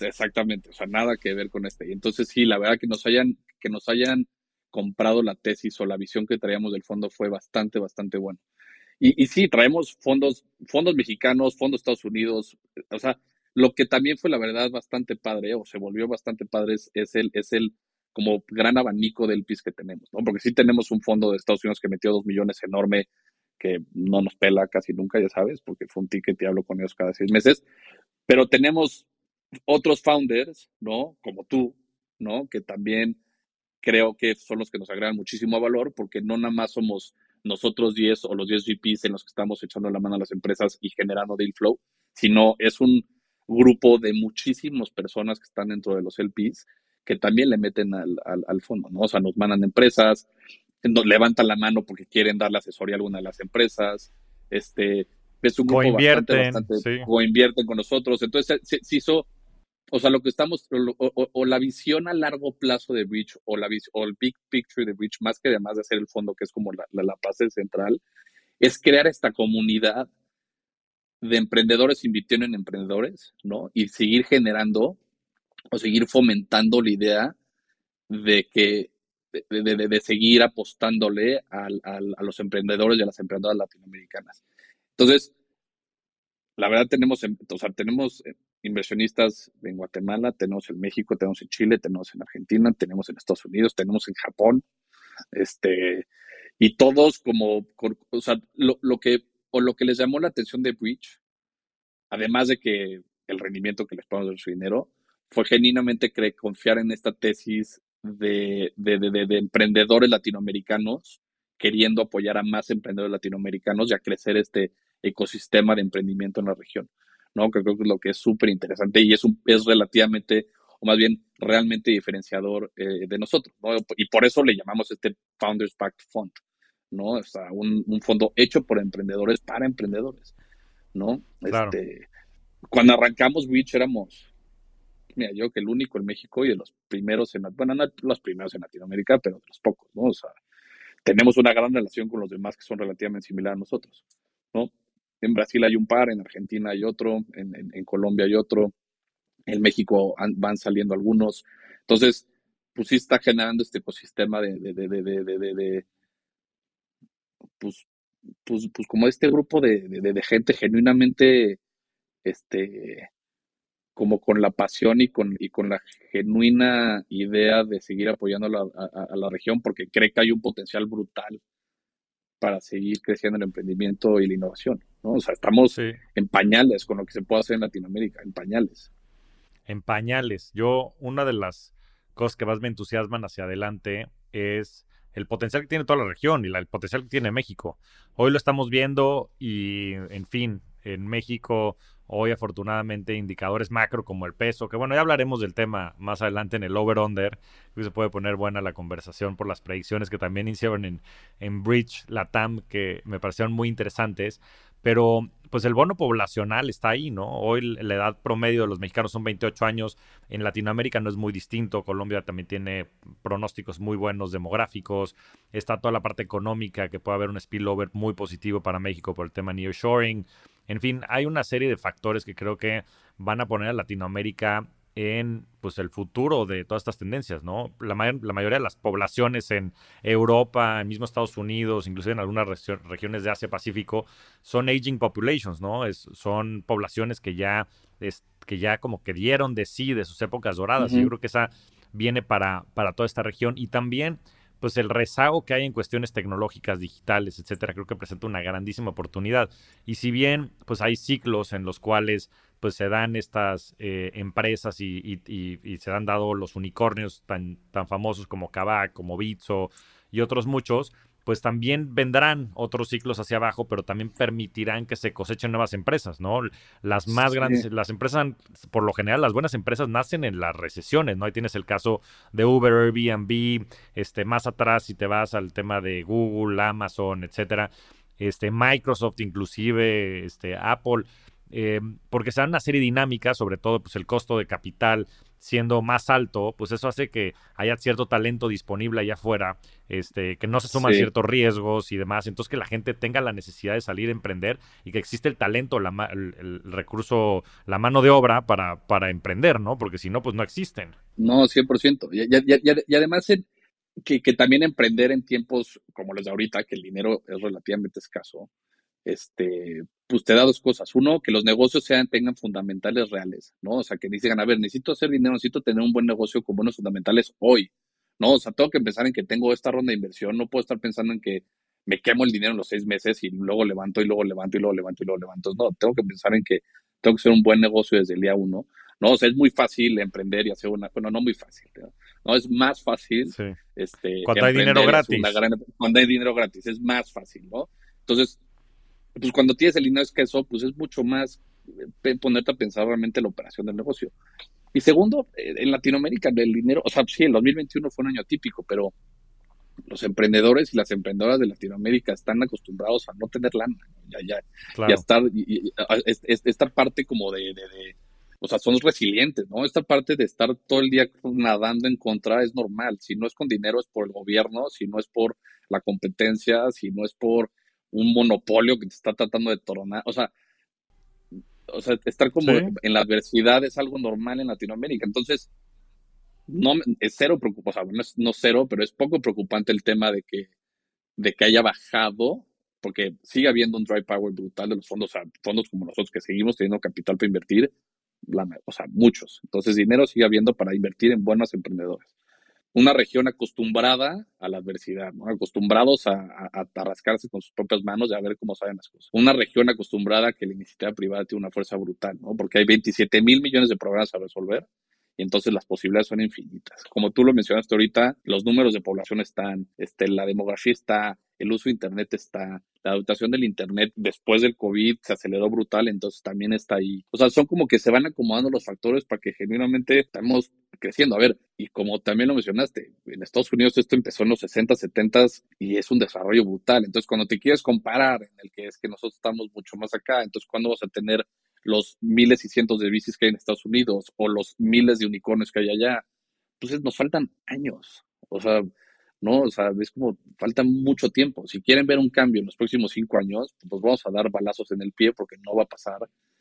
Exactamente, o sea, nada que ver con este. Y entonces sí, la verdad que nos hayan, que nos hayan comprado la tesis o la visión que traíamos del fondo fue bastante, bastante bueno. Y, y sí, traemos fondos, fondos mexicanos, fondos Estados Unidos, o sea, lo que también fue la verdad bastante padre, o se volvió bastante padre, es, el, es el como gran abanico del PIS que tenemos, ¿no? Porque sí tenemos un fondo de Estados Unidos que metió dos millones enorme, que no nos pela casi nunca, ya sabes, porque fue un ticket y hablo con ellos cada seis meses, pero tenemos otros founders, ¿no? Como tú, ¿no? Que también creo que son los que nos agregan muchísimo valor porque no nada más somos nosotros 10 o los 10 VPs en los que estamos echando la mano a las empresas y generando deal flow, sino es un grupo de muchísimas personas que están dentro de los LPs que también le meten al, al, fondo, ¿no? O sea, nos mandan empresas, nos levantan la mano porque quieren darle asesoría a alguna de las empresas, este, es un grupo bastante, bastante, o invierten con nosotros, entonces se hizo o sea, lo que estamos, o, la visión a largo plazo de Bridge, o, la, o el big picture de Bridge, más que además de hacer el fondo, que es como la, la, base central, es crear esta comunidad de emprendedores invirtiendo en emprendedores, ¿no? Y seguir generando o seguir fomentando la idea de que, de, de, seguir apostándole al, a los emprendedores y a las emprendedoras latinoamericanas. Entonces, la verdad tenemos, o sea, tenemos inversionistas en Guatemala, tenemos en México, tenemos en Chile, tenemos en Argentina, tenemos en Estados Unidos, tenemos en Japón, este, y todos como, o sea, lo, que, o lo que les llamó la atención de Bridge, además de que el rendimiento que les pagamos de su dinero, fue genuinamente confiar en esta tesis de, de, de, de, emprendedores latinoamericanos queriendo apoyar a más emprendedores latinoamericanos y a crecer este ecosistema de emprendimiento en la región. ¿No? Que creo que es lo que es súper interesante y es, un, es relativamente, o más bien realmente diferenciador eh, de nosotros, ¿no? Y por eso le llamamos este Founders Pact Fund, ¿no? O sea, un, un fondo hecho por emprendedores para emprendedores, ¿no? Este, cuando arrancamos Witch éramos, mira, yo que el único en México y de los primeros en, bueno, no los primeros en Latinoamérica, pero de los pocos, ¿no? O sea, tenemos una gran relación con los demás que son relativamente similares a nosotros, ¿no? En Brasil hay un par, en Argentina hay otro, en, Colombia hay otro, en México van saliendo algunos. Entonces, pues sí está generando este ecosistema de, de, de, de pues, pues, pues, como este grupo de, gente genuinamente, este, como con la pasión y con, y con la genuina idea de seguir apoyando a la región porque cree que hay un potencial brutal para seguir creciendo el emprendimiento y la innovación. ¿No? O sea, estamos en pañales con lo que se puede hacer en Latinoamérica, en pañales. En pañales. Yo, una de las cosas que más me entusiasman hacia adelante es el potencial que tiene toda la región y el potencial que tiene México. Hoy lo estamos viendo y, en fin, en México hoy afortunadamente indicadores macro como el peso, que bueno, ya hablaremos del tema más adelante en el over-under, que se puede poner buena la conversación por las predicciones que también hicieron en, en Bridge, la TAM, que me parecieron muy interesantes, pero pues el bono poblacional está ahí, ¿no? Hoy la edad promedio de los mexicanos son 28 años, en Latinoamérica no es muy distinto, Colombia también tiene pronósticos muy buenos demográficos, está toda la parte económica que puede haber un spillover muy positivo para México por el tema nearshoring, en fin, hay una serie de factores que creo que van a poner a Latinoamérica en pues el futuro de todas estas tendencias, ¿no? La, la mayoría de las poblaciones en Europa, en mismo Estados Unidos, inclusive en algunas regiones de Asia Pacífico, son aging populations, ¿no? Es, son poblaciones que ya, es, que ya como que dieron de sí de sus épocas doradas. Y yo creo que esa viene para, para toda esta región. Y también pues el rezago que hay en cuestiones tecnológicas, digitales, etcétera, creo que presenta una grandísima oportunidad. Y si bien pues hay ciclos en los cuales pues se dan estas eh, empresas y, se han dado los unicornios tan, tan famosos como Kavak, como Bitso y otros muchos, pues también vendrán otros ciclos hacia abajo, pero también permitirán que se cosechen nuevas empresas, ¿no? Las más grandes, las empresas, por lo general, las buenas empresas nacen en las recesiones, ¿no? Ahí tienes el caso de Uber, Airbnb, este, más atrás si te vas al tema de Google, Amazon, etcétera, este, Microsoft inclusive, este, Apple, eh, porque se dan una serie de dinámicas, sobre todo pues el costo de capital siendo más alto, pues eso hace que haya cierto talento disponible allá afuera, este, que no se suman ciertos riesgos y demás, entonces que la gente tenga la necesidad de salir a emprender y que existe el talento, la, el, recurso, la mano de obra para, para emprender, ¿no? Porque si no, pues no existen. No, 100%. Y, y, y además que, que también emprender en tiempos como los de ahorita, que el dinero es relativamente escaso, este, pues te da dos cosas. Uno, que los negocios sean, tengan fundamentales reales, ¿no? O sea, que digan, a ver, necesito hacer dinero, necesito tener un buen negocio con buenos fundamentales hoy, ¿no? O sea, tengo que pensar en que tengo esta ronda de inversión, no puedo estar pensando en que me quemo el dinero en los seis meses y luego levanto y luego levanto y luego levanto y luego levanto. No, tengo que pensar en que tengo que ser un buen negocio desde el día uno. No, o sea, es muy fácil emprender y hacer una, bueno, no muy fácil, ¿no? Es más fácil. Este, cuando hay dinero gratis. cuando hay dinero gratis, es más fácil, ¿no? Entonces, pues cuando tienes el dinero escaso, pues es mucho más eh, ponerte a pensar realmente la operación del negocio. Y segundo, eh, en Latinoamérica el dinero, o sea, sí, el 2021 fue un año típico, pero los emprendedores y las emprendedoras de Latinoamérica están acostumbrados a no tener lana, ya, ya, ya estar, y, esta parte como de, de, o sea, son resilientes, ¿no? Esta parte de estar todo el día nadando en contra es normal, si no es con dinero es por el gobierno, si no es por la competencia, si no es por un monopolio que te está tratando de toronar. O sea, o sea estar como en la adversidad es algo normal en Latinoamérica. Entonces, no es cero preocupante, o sea, no es no cero, pero es poco preocupante el tema de que, de que haya bajado, porque sigue habiendo un dry power brutal de los fondos, o sea, fondos como nosotros que seguimos teniendo capital para invertir, o sea, muchos. Entonces, dinero sigue habiendo para invertir en buenos emprendedores una región acostumbrada a la adversidad, acostumbrados a, a, con sus propias manos y a ver cómo salen las cosas. Una región acostumbrada a que la iniciativa privada tiene una fuerza brutal, ¿no? porque hay 27 mil millones de programas a resolver y entonces las posibilidades son infinitas. Como tú lo mencionaste ahorita, los números de población están, este, la demografía está, el uso de Internet está, la adaptación del Internet después del COVID se aceleró brutal, entonces también está ahí. O sea, son como que se van acomodando los factores para que genuinamente estemos creciendo. A ver, y como también lo mencionaste, en Estados Unidos esto empezó en los 60, 70 y es un desarrollo brutal. Entonces, cuando te quieres comparar en el que es que nosotros estamos mucho más acá, entonces, ¿cuándo vas a tener los miles y cientos de bicis que hay en Estados Unidos o los miles de unicornios que hay allá. Entonces nos faltan años. O sea, no, o sea, es como falta mucho tiempo. Si quieren ver un cambio en los próximos cinco años, pues vamos a dar balazos en el pie porque no va a pasar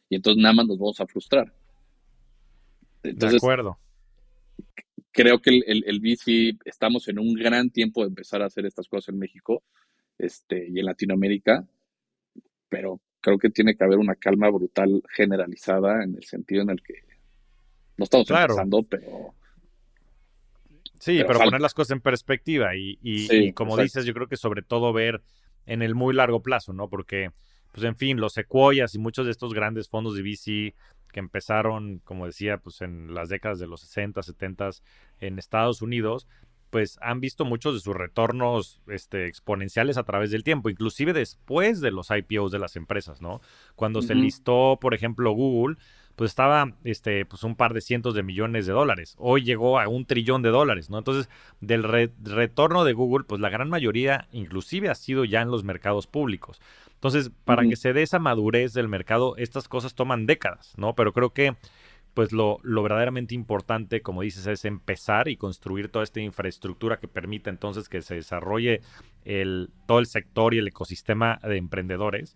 y entonces nada más nos vamos a frustrar. Entonces, de acuerdo. Creo que el, el, bici, estamos en un gran tiempo de empezar a hacer estas cosas en México este, y en Latinoamérica, pero creo que tiene que haber una calma brutal generalizada en el sentido en el que no estamos empezando, pero... Sí, pero, poner las cosas en perspectiva y, como dices, yo creo que sobre todo ver en el muy largo plazo, ¿no? Porque, pues en fin, los secuoyas y muchos de estos grandes fondos de VC que empezaron, como decía, pues en las décadas de los 60, 70 en Estados Unidos, pues han visto muchos de sus retornos este, exponenciales a través del tiempo, inclusive después de los IPOs de las empresas, ¿no? Cuando se listó, por ejemplo, Google, pues estaba este, pues un par de cientos de millones de dólares. Hoy llegó a un trillón de dólares, ¿no? Entonces, del retorno de Google, pues la gran mayoría inclusive ha sido ya en los mercados públicos. Entonces, para que se dé esa madurez del mercado, estas cosas toman décadas, ¿no? Pero creo que pues lo, verdaderamente importante, como dices, es empezar y construir toda esta infraestructura que permita entonces que se desarrolle el, todo el sector y el ecosistema de emprendedores.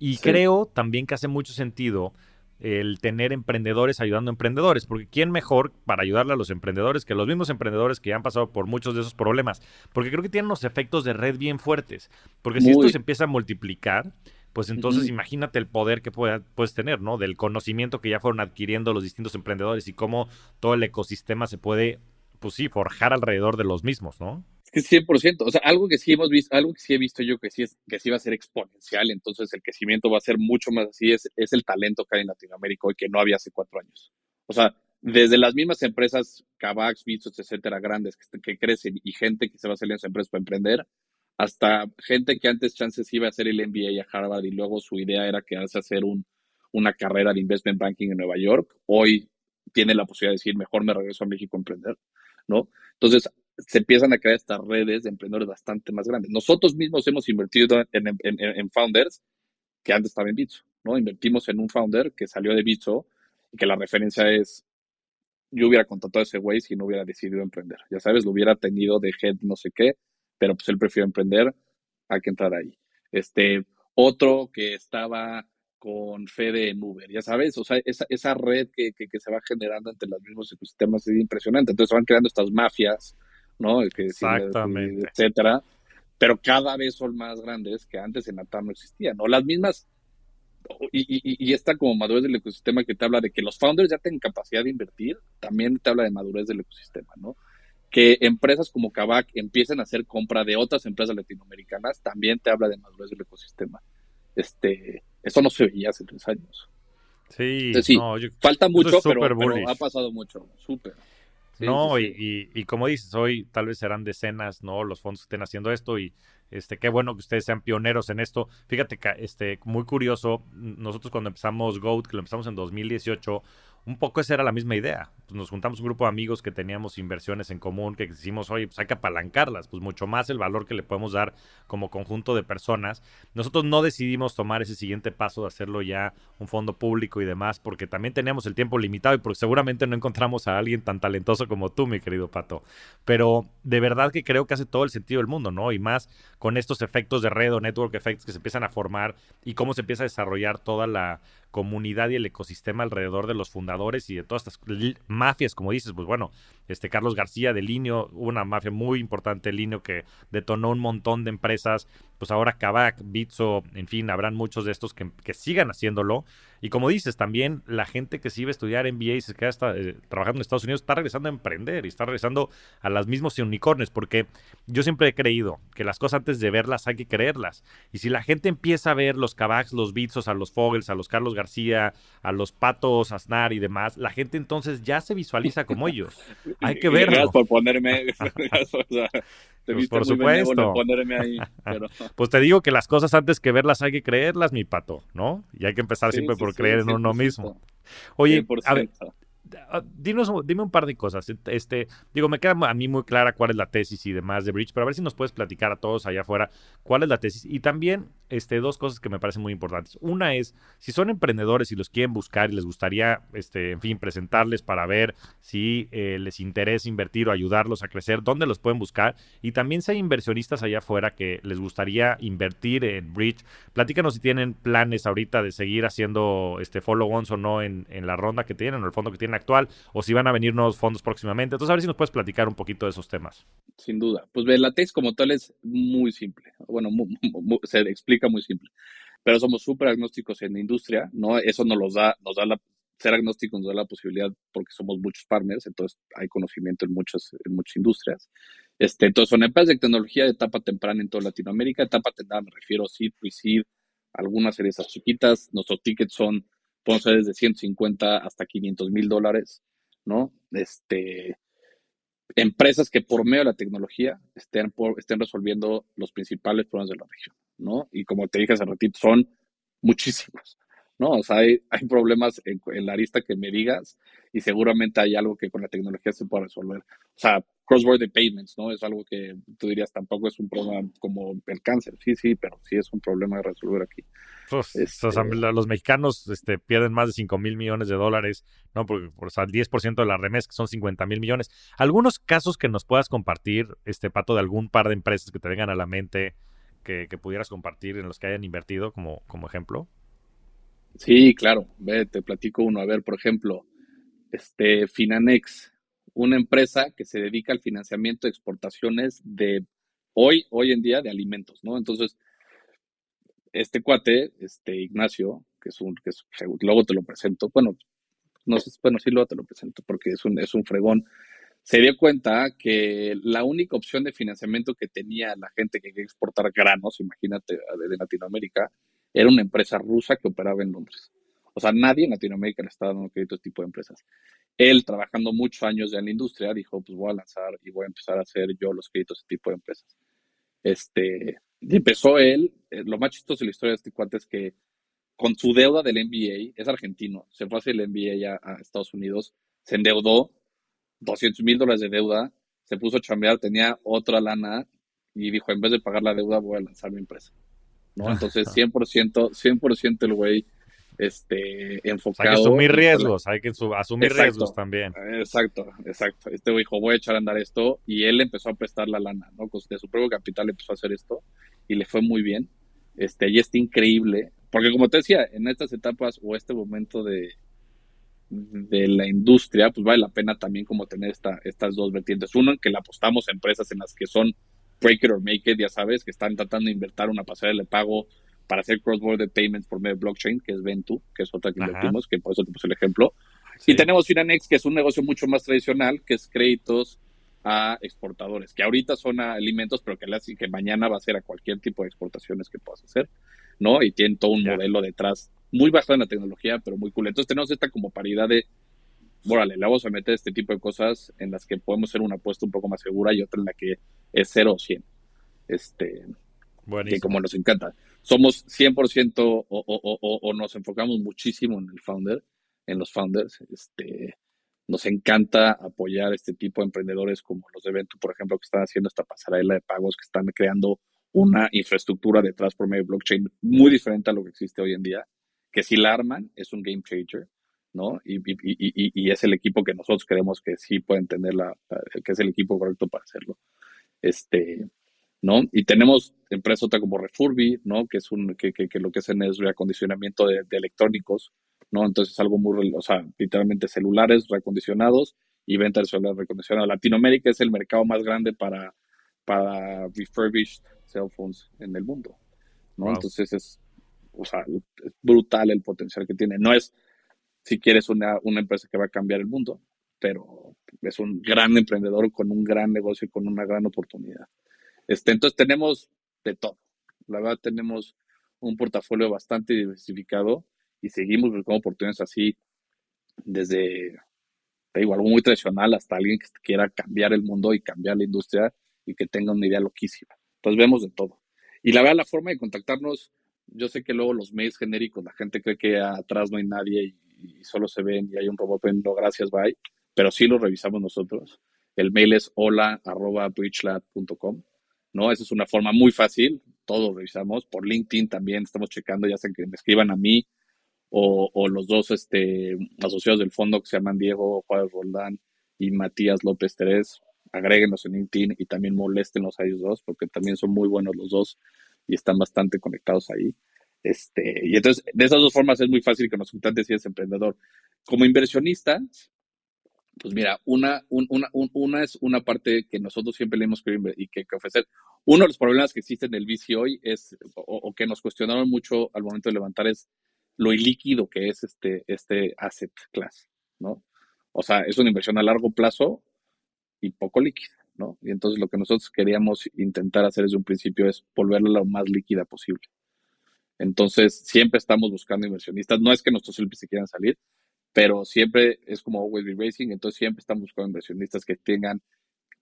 Y creo también que hace mucho sentido el tener emprendedores ayudando a emprendedores, porque ¿quién mejor para ayudarle a los emprendedores que los mismos emprendedores que ya han pasado por muchos de esos problemas? Porque creo que tienen los efectos de red bien fuertes, porque si esto se empieza a multiplicar, pues entonces imagínate el poder que puedes tener, ¿no? Del conocimiento que ya fueron adquiriendo los distintos emprendedores y cómo todo el ecosistema se puede, pues sí, forjar alrededor de los mismos, ¿no? Es que 100%, o sea, algo que sí hemos visto, algo que sí he visto yo que sí, es, que sí va a ser exponencial, entonces el crecimiento va a ser mucho más así, es, es el talento que hay en Latinoamérica hoy que no había hace cuatro años. O sea, desde las mismas empresas, Cabax, Bitsos, etcétera, grandes que, que, crecen y gente que se va a salir en su empresa para emprender, hasta gente que antes chances iba a hacer el MBA a Harvard y luego su idea era quedarse a hacer un, una carrera de investment banking en Nueva York, hoy tiene la posibilidad de decir, mejor me regreso a México a emprender, ¿no? Entonces, se empiezan a crear estas redes de emprendedores bastante más grandes. Nosotros mismos hemos invertido en, founders que antes estaban en Bitso, ¿no? Invertimos en un founder que salió de Bitso y que la referencia es yo hubiera contratado a ese güey si no hubiera decidido emprender. Ya sabes, lo hubiera tenido de head no sé qué, pero pues él prefirió emprender, hay que entrar ahí. Este, otro que estaba con Fede en Uber, ya sabes, o sea, esa, esa red que, que, se va generando entre los mismos ecosistemas es impresionante. Entonces van creando estas mafias, ¿no? Exactamente. etcétera, pero cada vez son más grandes que antes en Atam no existían, ¿no? Las mismas, y, y, y esta como madurez del ecosistema que te habla de que los founders ya tienen capacidad de invertir, también te habla de madurez del ecosistema, ¿no? Que empresas como Kavak empiecen a hacer compra de otras empresas latinoamericanas, también te habla de madurez del ecosistema. Este, eso no se veía hace tres años. Sí, falta mucho, pero, ha pasado mucho, súper. no, y, y, como dices, hoy tal vez serán decenas, ¿no? Los fondos que estén haciendo esto y este, qué bueno que ustedes sean pioneros en esto. Fíjate este, muy curioso, nosotros cuando empezamos GOAT, que lo empezamos en 2018, un poco esa era la misma idea. Pues nos juntamos un grupo de amigos que teníamos inversiones en común, que decimos, oye, pues hay que apalancarlas, pues mucho más el valor que le podemos dar como conjunto de personas. Nosotros no decidimos tomar ese siguiente paso de hacerlo ya un fondo público y demás, porque también teníamos el tiempo limitado y porque seguramente no encontramos a alguien tan talentoso como tú, mi querido Pato. Pero de verdad que creo que hace todo el sentido del mundo, ¿no? Y más con estos efectos de red o network effects que se empiezan a formar y cómo se empieza a desarrollar toda la comunidad y el ecosistema alrededor de los fundadores y de todas estas mafias, como dices, pues bueno, este Carlos García de Linio, una mafia muy importante Linio que detonó un montón de empresas, pues ahora Kavak, Bitso, en fin, habrán muchos de estos que, que sigan haciéndolo y como dices, también la gente que se iba a estudiar MBA y se queda eh, trabajando en Estados Unidos está regresando a emprender y está regresando a las mismas unicornios, porque yo siempre he creído que las cosas antes de verlas hay que creerlas. Y si la gente empieza a ver los Cabacs, los Bitsos, a los Fogels, a los Carlos García, a los Patos, Aznar y demás, la gente entonces ya se visualiza como ellos. <laughs> hay que verlo. Gracias por ponerme. <laughs> Pues, por supuesto. Ahí, <laughs> Pues te digo que las cosas antes que verlas hay que creerlas, mi pato, ¿no? Y hay que empezar siempre por creer en uno mismo. Oye, a ver, dinos, dime un par de cosas. Este, digo, me queda a mí muy clara cuál es la tesis y demás de Bridge, pero a ver si nos puedes platicar a todos allá afuera cuál es la tesis. Y también este, dos cosas que me parecen muy importantes. Una es, si son emprendedores y los quieren buscar y les gustaría, este, en fin, presentarles para ver si eh, les interesa invertir o ayudarlos a crecer, ¿dónde los pueden buscar? Y también si hay inversionistas allá afuera que les gustaría invertir en Bridge, platícanos si tienen planes ahorita de seguir haciendo este follow-ons o no en, en la ronda que tienen o el fondo que tienen actual o si van a venir nuevos fondos próximamente. Entonces, a ver si nos puedes platicar un poquito de esos temas. Sin duda. Pues la tesis como tal es muy simple. Bueno, se explica muy simple. Pero somos súper agnósticos en la industria, ¿no? Eso nos da, nos da la, ser agnóstico nos da la posibilidad porque somos muchos partners, entonces hay conocimiento en muchas, en muchas industrias. Este, entonces son empresas de tecnología de etapa temprana en toda Latinoamérica. Etapa temprana me refiero a seed, pre-seed, algunas series chiquitas. Nuestros tickets son pueden ser desde 150 hasta 500 mil dólares, ¿no? Este, empresas que por medio de la tecnología estén, estén resolviendo los principales problemas de la región, ¿no? Y como te dije hace ratito, son muchísimos, ¿no? O sea, hay, hay problemas en, la arista que me digas y seguramente hay algo que con la tecnología se puede resolver. O sea, cross-border payments, ¿no? Es algo que tú dirías tampoco es un problema como el cáncer. Sí, sí, pero sí es un problema de resolver aquí. Pues, este los mexicanos este, pierden más de 5 mil millones de dólares, ¿no? Porque por, o sea, el 10% de la remesa, que son 50 mil millones. ¿Algunos casos que nos puedas compartir, este Pato, de algún par de empresas que te vengan a la mente que, pudieras compartir en los que hayan invertido como, como ejemplo? Sí, claro. Ve, te platico uno. A ver, por ejemplo, este Finanex, una empresa que se dedica al financiamiento de exportaciones de hoy, hoy en día de alimentos, ¿no? Entonces, este cuate, este Ignacio, que es un, que es, luego te lo presento, bueno, no sé, bueno, sí luego te lo presento porque es un, es un fregón, se dio cuenta que la única opción de financiamiento que tenía la gente que quería exportar granos, imagínate, de Latinoamérica, era una empresa rusa que operaba en Londres. O sea, nadie en Latinoamérica le estaba dando crédito a este tipo de empresas. Él, trabajando muchos años ya en la industria, dijo, pues voy a lanzar y voy a empezar a hacer yo los créditos a este tipo de empresas. Este, y empezó él, eh, lo más chistoso de la historia de este cuate es que con su deuda del MBA, es argentino, se fue a hacer el MBA a, a Estados Unidos, se endeudó 200 mil dólares de deuda, se puso a chambear, tenía otra lana y dijo, en vez de pagar la deuda voy a lanzar mi empresa. ¿no? Entonces 100%, 100% el güey este, enfocado. hay que asumir riesgos, hay que asumir riesgos también. Exacto, exacto. Este dijo, voy a echar a andar esto, y él empezó a prestar la lana, ¿no? De su propio capital empezó a hacer esto, y le fue muy bien. Este, y está increíble, porque como te decía, en estas etapas o este momento de, de la industria, pues vale la pena también como tener esta, estas dos vertientes. Uno, en que le apostamos a empresas en las que son break it or make it, ya sabes, que están tratando de invertir una pasarela de pago para hacer cross-border payments por medio de blockchain, que es Ventu, que es otra que invertimos, que por eso te puse el ejemplo. Y tenemos Finanex, que es un negocio mucho más tradicional, que es créditos a exportadores, que ahorita son a alimentos, pero que, que mañana va a ser a cualquier tipo de exportaciones que puedas hacer, ¿no? Y tienen todo un modelo detrás muy basado en la tecnología, pero muy cool. Entonces tenemos esta como paridad de, órale, le vamos a meter este tipo de cosas en las que podemos ser una apuesta un poco más segura y otra en la que es 0 o 100. Este, que como nos encanta somos 100% o, o, nos enfocamos muchísimo en el founder, en los founders. Este, nos encanta apoyar este tipo de emprendedores como los de Ventu, por ejemplo, que están haciendo esta pasarela de pagos, que están creando una infraestructura detrás por medio blockchain muy diferente a lo que existe hoy en día, que si la arman es un game changer, ¿no? Y, y es el equipo que nosotros creemos que sí pueden tener la, que es el equipo correcto para hacerlo. Este, ¿no? Y tenemos empresas otra como Refurbi, ¿no? Que es un, que, que, que lo que hacen es reacondicionamiento de, electrónicos, ¿no? Entonces es algo muy, o sea, literalmente celulares reacondicionados y venta de celulares reacondicionados. Latinoamérica es el mercado más grande para, para refurbished cell phones en el mundo, ¿no? Entonces es, o sea, es brutal el potencial que tiene. No es, si quieres, una, una empresa que va a cambiar el mundo, pero es un gran emprendedor con un gran negocio y con una gran oportunidad. Este, entonces tenemos de todo. La verdad tenemos un portafolio bastante diversificado y seguimos buscando oportunidades así desde, te algo muy tradicional hasta alguien que quiera cambiar el mundo y cambiar la industria y que tenga una idea loquísima. Entonces vemos de todo. Y la verdad, la forma de contactarnos, yo sé que luego los mails genéricos, la gente cree que atrás no hay nadie y, solo se ven y hay un robot no gracias, bye, pero sí lo revisamos nosotros. El mail es hola arroba ¿no? Esa es una forma muy fácil, todos revisamos, por LinkedIn también estamos checando, ya sea que me escriban a mí o, los dos este, asociados del fondo que se llaman Diego Juárez Roldán y Matías López Terés, agréguenos en LinkedIn y también moléstenlos a ellos dos, porque también son muy buenos los dos y están bastante conectados ahí. Este, y entonces, de esas dos formas es muy fácil que nos contactes si eres emprendedor. Como inversionista, pues mira, una, una, una es una parte que nosotros siempre le hemos querido y que, ofrecer. Uno de los problemas que existen en el VC hoy es, o, que nos cuestionaron mucho al momento de levantar, es lo ilíquido que es este, este asset class, ¿no? O sea, es una inversión a largo plazo y poco líquida, ¿no? Y entonces lo que nosotros queríamos intentar hacer desde un principio es volverla lo más líquida posible. Entonces, siempre estamos buscando inversionistas. No es que nuestros LPs se quieran salir, pero siempre es como always be racing, entonces siempre estamos buscando inversionistas que tengan,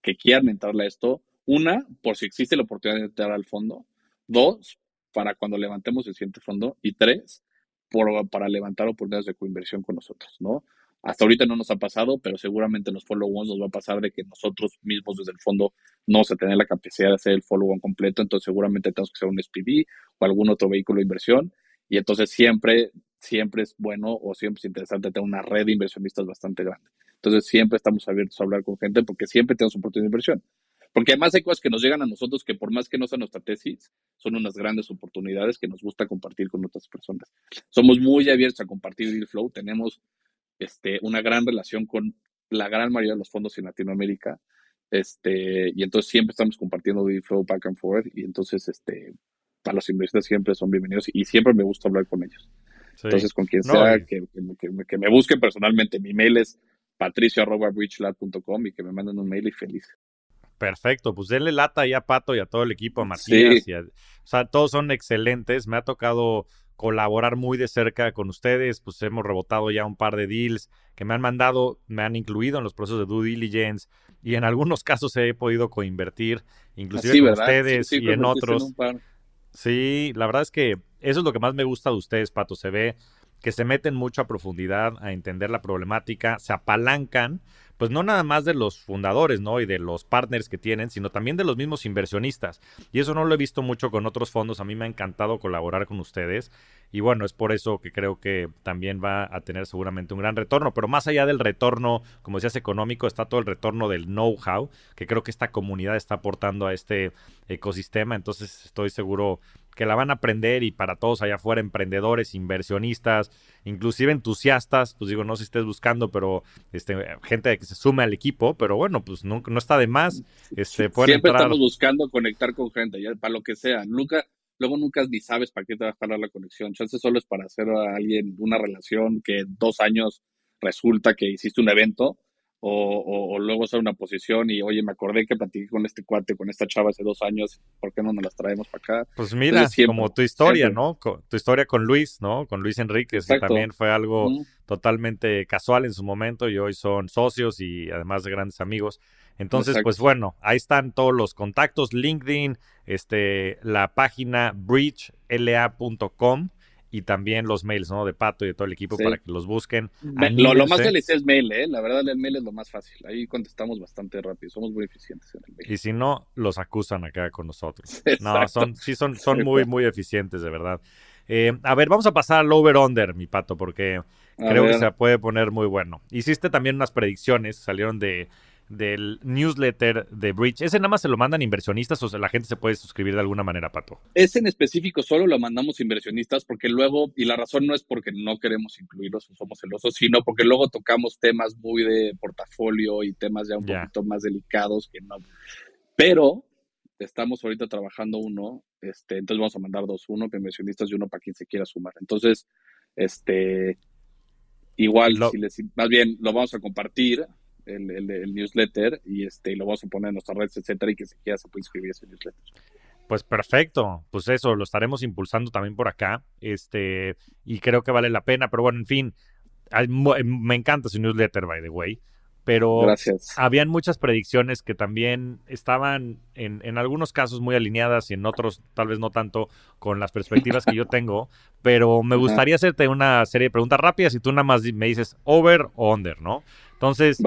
que quieran entrarle a esto. Una, por si existe la oportunidad de entrar al fondo. Dos, para cuando levantemos el siguiente fondo. Y tres, por, para levantar oportunidades de coinversión con nosotros, ¿no? Hasta ahorita no nos ha pasado, pero seguramente en los follow-ons nos va a pasar de que nosotros mismos desde el fondo no vamos a tener la capacidad de hacer el follow-on completo, entonces seguramente tenemos que hacer un SPV o algún otro vehículo de inversión y entonces siempre siempre es bueno o siempre es interesante tener una red de inversionistas bastante grande. Entonces siempre estamos abiertos a hablar con gente porque siempre tenemos oportunidad de inversión. Porque además hay cosas que nos llegan a nosotros que por más que no sea nuestra tesis, son unas grandes oportunidades que nos gusta compartir con otras personas. Somos muy abiertos a compartir deal flow, tenemos este, una gran relación con la gran mayoría de los fondos en Latinoamérica, este, y entonces siempre estamos compartiendo deal flow back and forth, y entonces este, para los inversionistas siempre son bienvenidos y siempre me gusta hablar con ellos. Entonces, con quien sea que, que, me busquen personalmente, mi mail es patricio.bridgelab.com y que me manden un mail y feliz. Perfecto, pues denle lata ya a Pato y a todo el equipo, a Matías. o sea, todos son excelentes. Me ha tocado colaborar muy de cerca con ustedes. Pues hemos rebotado ya un par de deals que me han mandado, me han incluido en los procesos de due diligence y en algunos <laughs> casos he podido coinvertir, inclusive con ustedes y en otros. Sí, la verdad es que eso es lo que más me gusta de ustedes, Pato. Se ve que se meten mucho a profundidad a entender la problemática, se apalancan, pues no nada más de los fundadores, ¿no? Y de los partners que tienen, sino también de los mismos inversionistas. Y eso no lo he visto mucho con otros fondos. A mí me ha encantado colaborar con ustedes. Y bueno, es por eso que creo que también va a tener seguramente un gran retorno. Pero más allá del retorno, como decías, económico, está todo el retorno del know-how, que creo que esta comunidad está aportando a este ecosistema. Entonces estoy seguro que la van a aprender y para todos allá afuera, emprendedores, inversionistas, inclusive entusiastas, pues digo, no sé si estés buscando, pero este, gente que se sume al equipo, pero bueno, pues no, no está de más. Este, Siempre estamos buscando conectar con gente, ya para lo que sea. Nunca, luego nunca ni sabes para qué te va a jalar la conexión. Chance solo es para hacer a alguien una relación que dos años resulta que hiciste un evento o, luego hacer una posición y, oye, me acordé que platiqué con este cuate, con esta chava hace dos años, ¿por qué no nos las traemos para acá? Pues mira, como tu historia, ¿no? tu historia con Luis, ¿no? Con Luis Enríquez, que también fue algo totalmente casual en su momento y hoy son socios y además de grandes amigos. Entonces, pues bueno, ahí están todos los contactos, LinkedIn, este, la página bridgela.com y también los mails, ¿no? De Pato y de todo el equipo para que los busquen. Lo, más feliz es mail, ¿eh? La verdad, el mail es lo más fácil. Ahí contestamos bastante rápido. Somos muy eficientes en el mail. Y si no, los acusan acá con nosotros. <laughs> No, son, sí, son, son muy, muy eficientes, de verdad. Eh, a ver, vamos a pasar al over-under, mi Pato, porque creo que se puede poner muy bueno. Hiciste también unas predicciones, salieron de del newsletter de Bridge. ¿Ese nada más se lo mandan inversionistas o la gente se puede suscribir de alguna manera, Pato? Ese en específico solo lo mandamos inversionistas porque luego, y la razón no es porque no queremos incluirlos o somos celosos, sino porque luego tocamos temas muy de portafolio y temas ya un poquito más delicados que no. Pero estamos ahorita trabajando uno, este, entonces vamos a mandar dos, uno para inversionistas y uno para quien se quiera sumar. Entonces, este, igual, si les, más bien lo vamos a compartir el, newsletter y este lo vamos a poner en nuestras redes, etcétera, y que se quiera se puede inscribir a ese newsletter. Pues perfecto, pues eso, lo estaremos impulsando también por acá, este, y creo que vale la pena, pero bueno, en fin, me encanta su newsletter, by the way, pero habían muchas predicciones que también estaban en, en, algunos casos muy alineadas y en otros tal vez no tanto con las perspectivas que yo <laughs> tengo, pero me gustaría hacerte una serie de preguntas rápidas y tú nada más me dices over o under, ¿no? Entonces,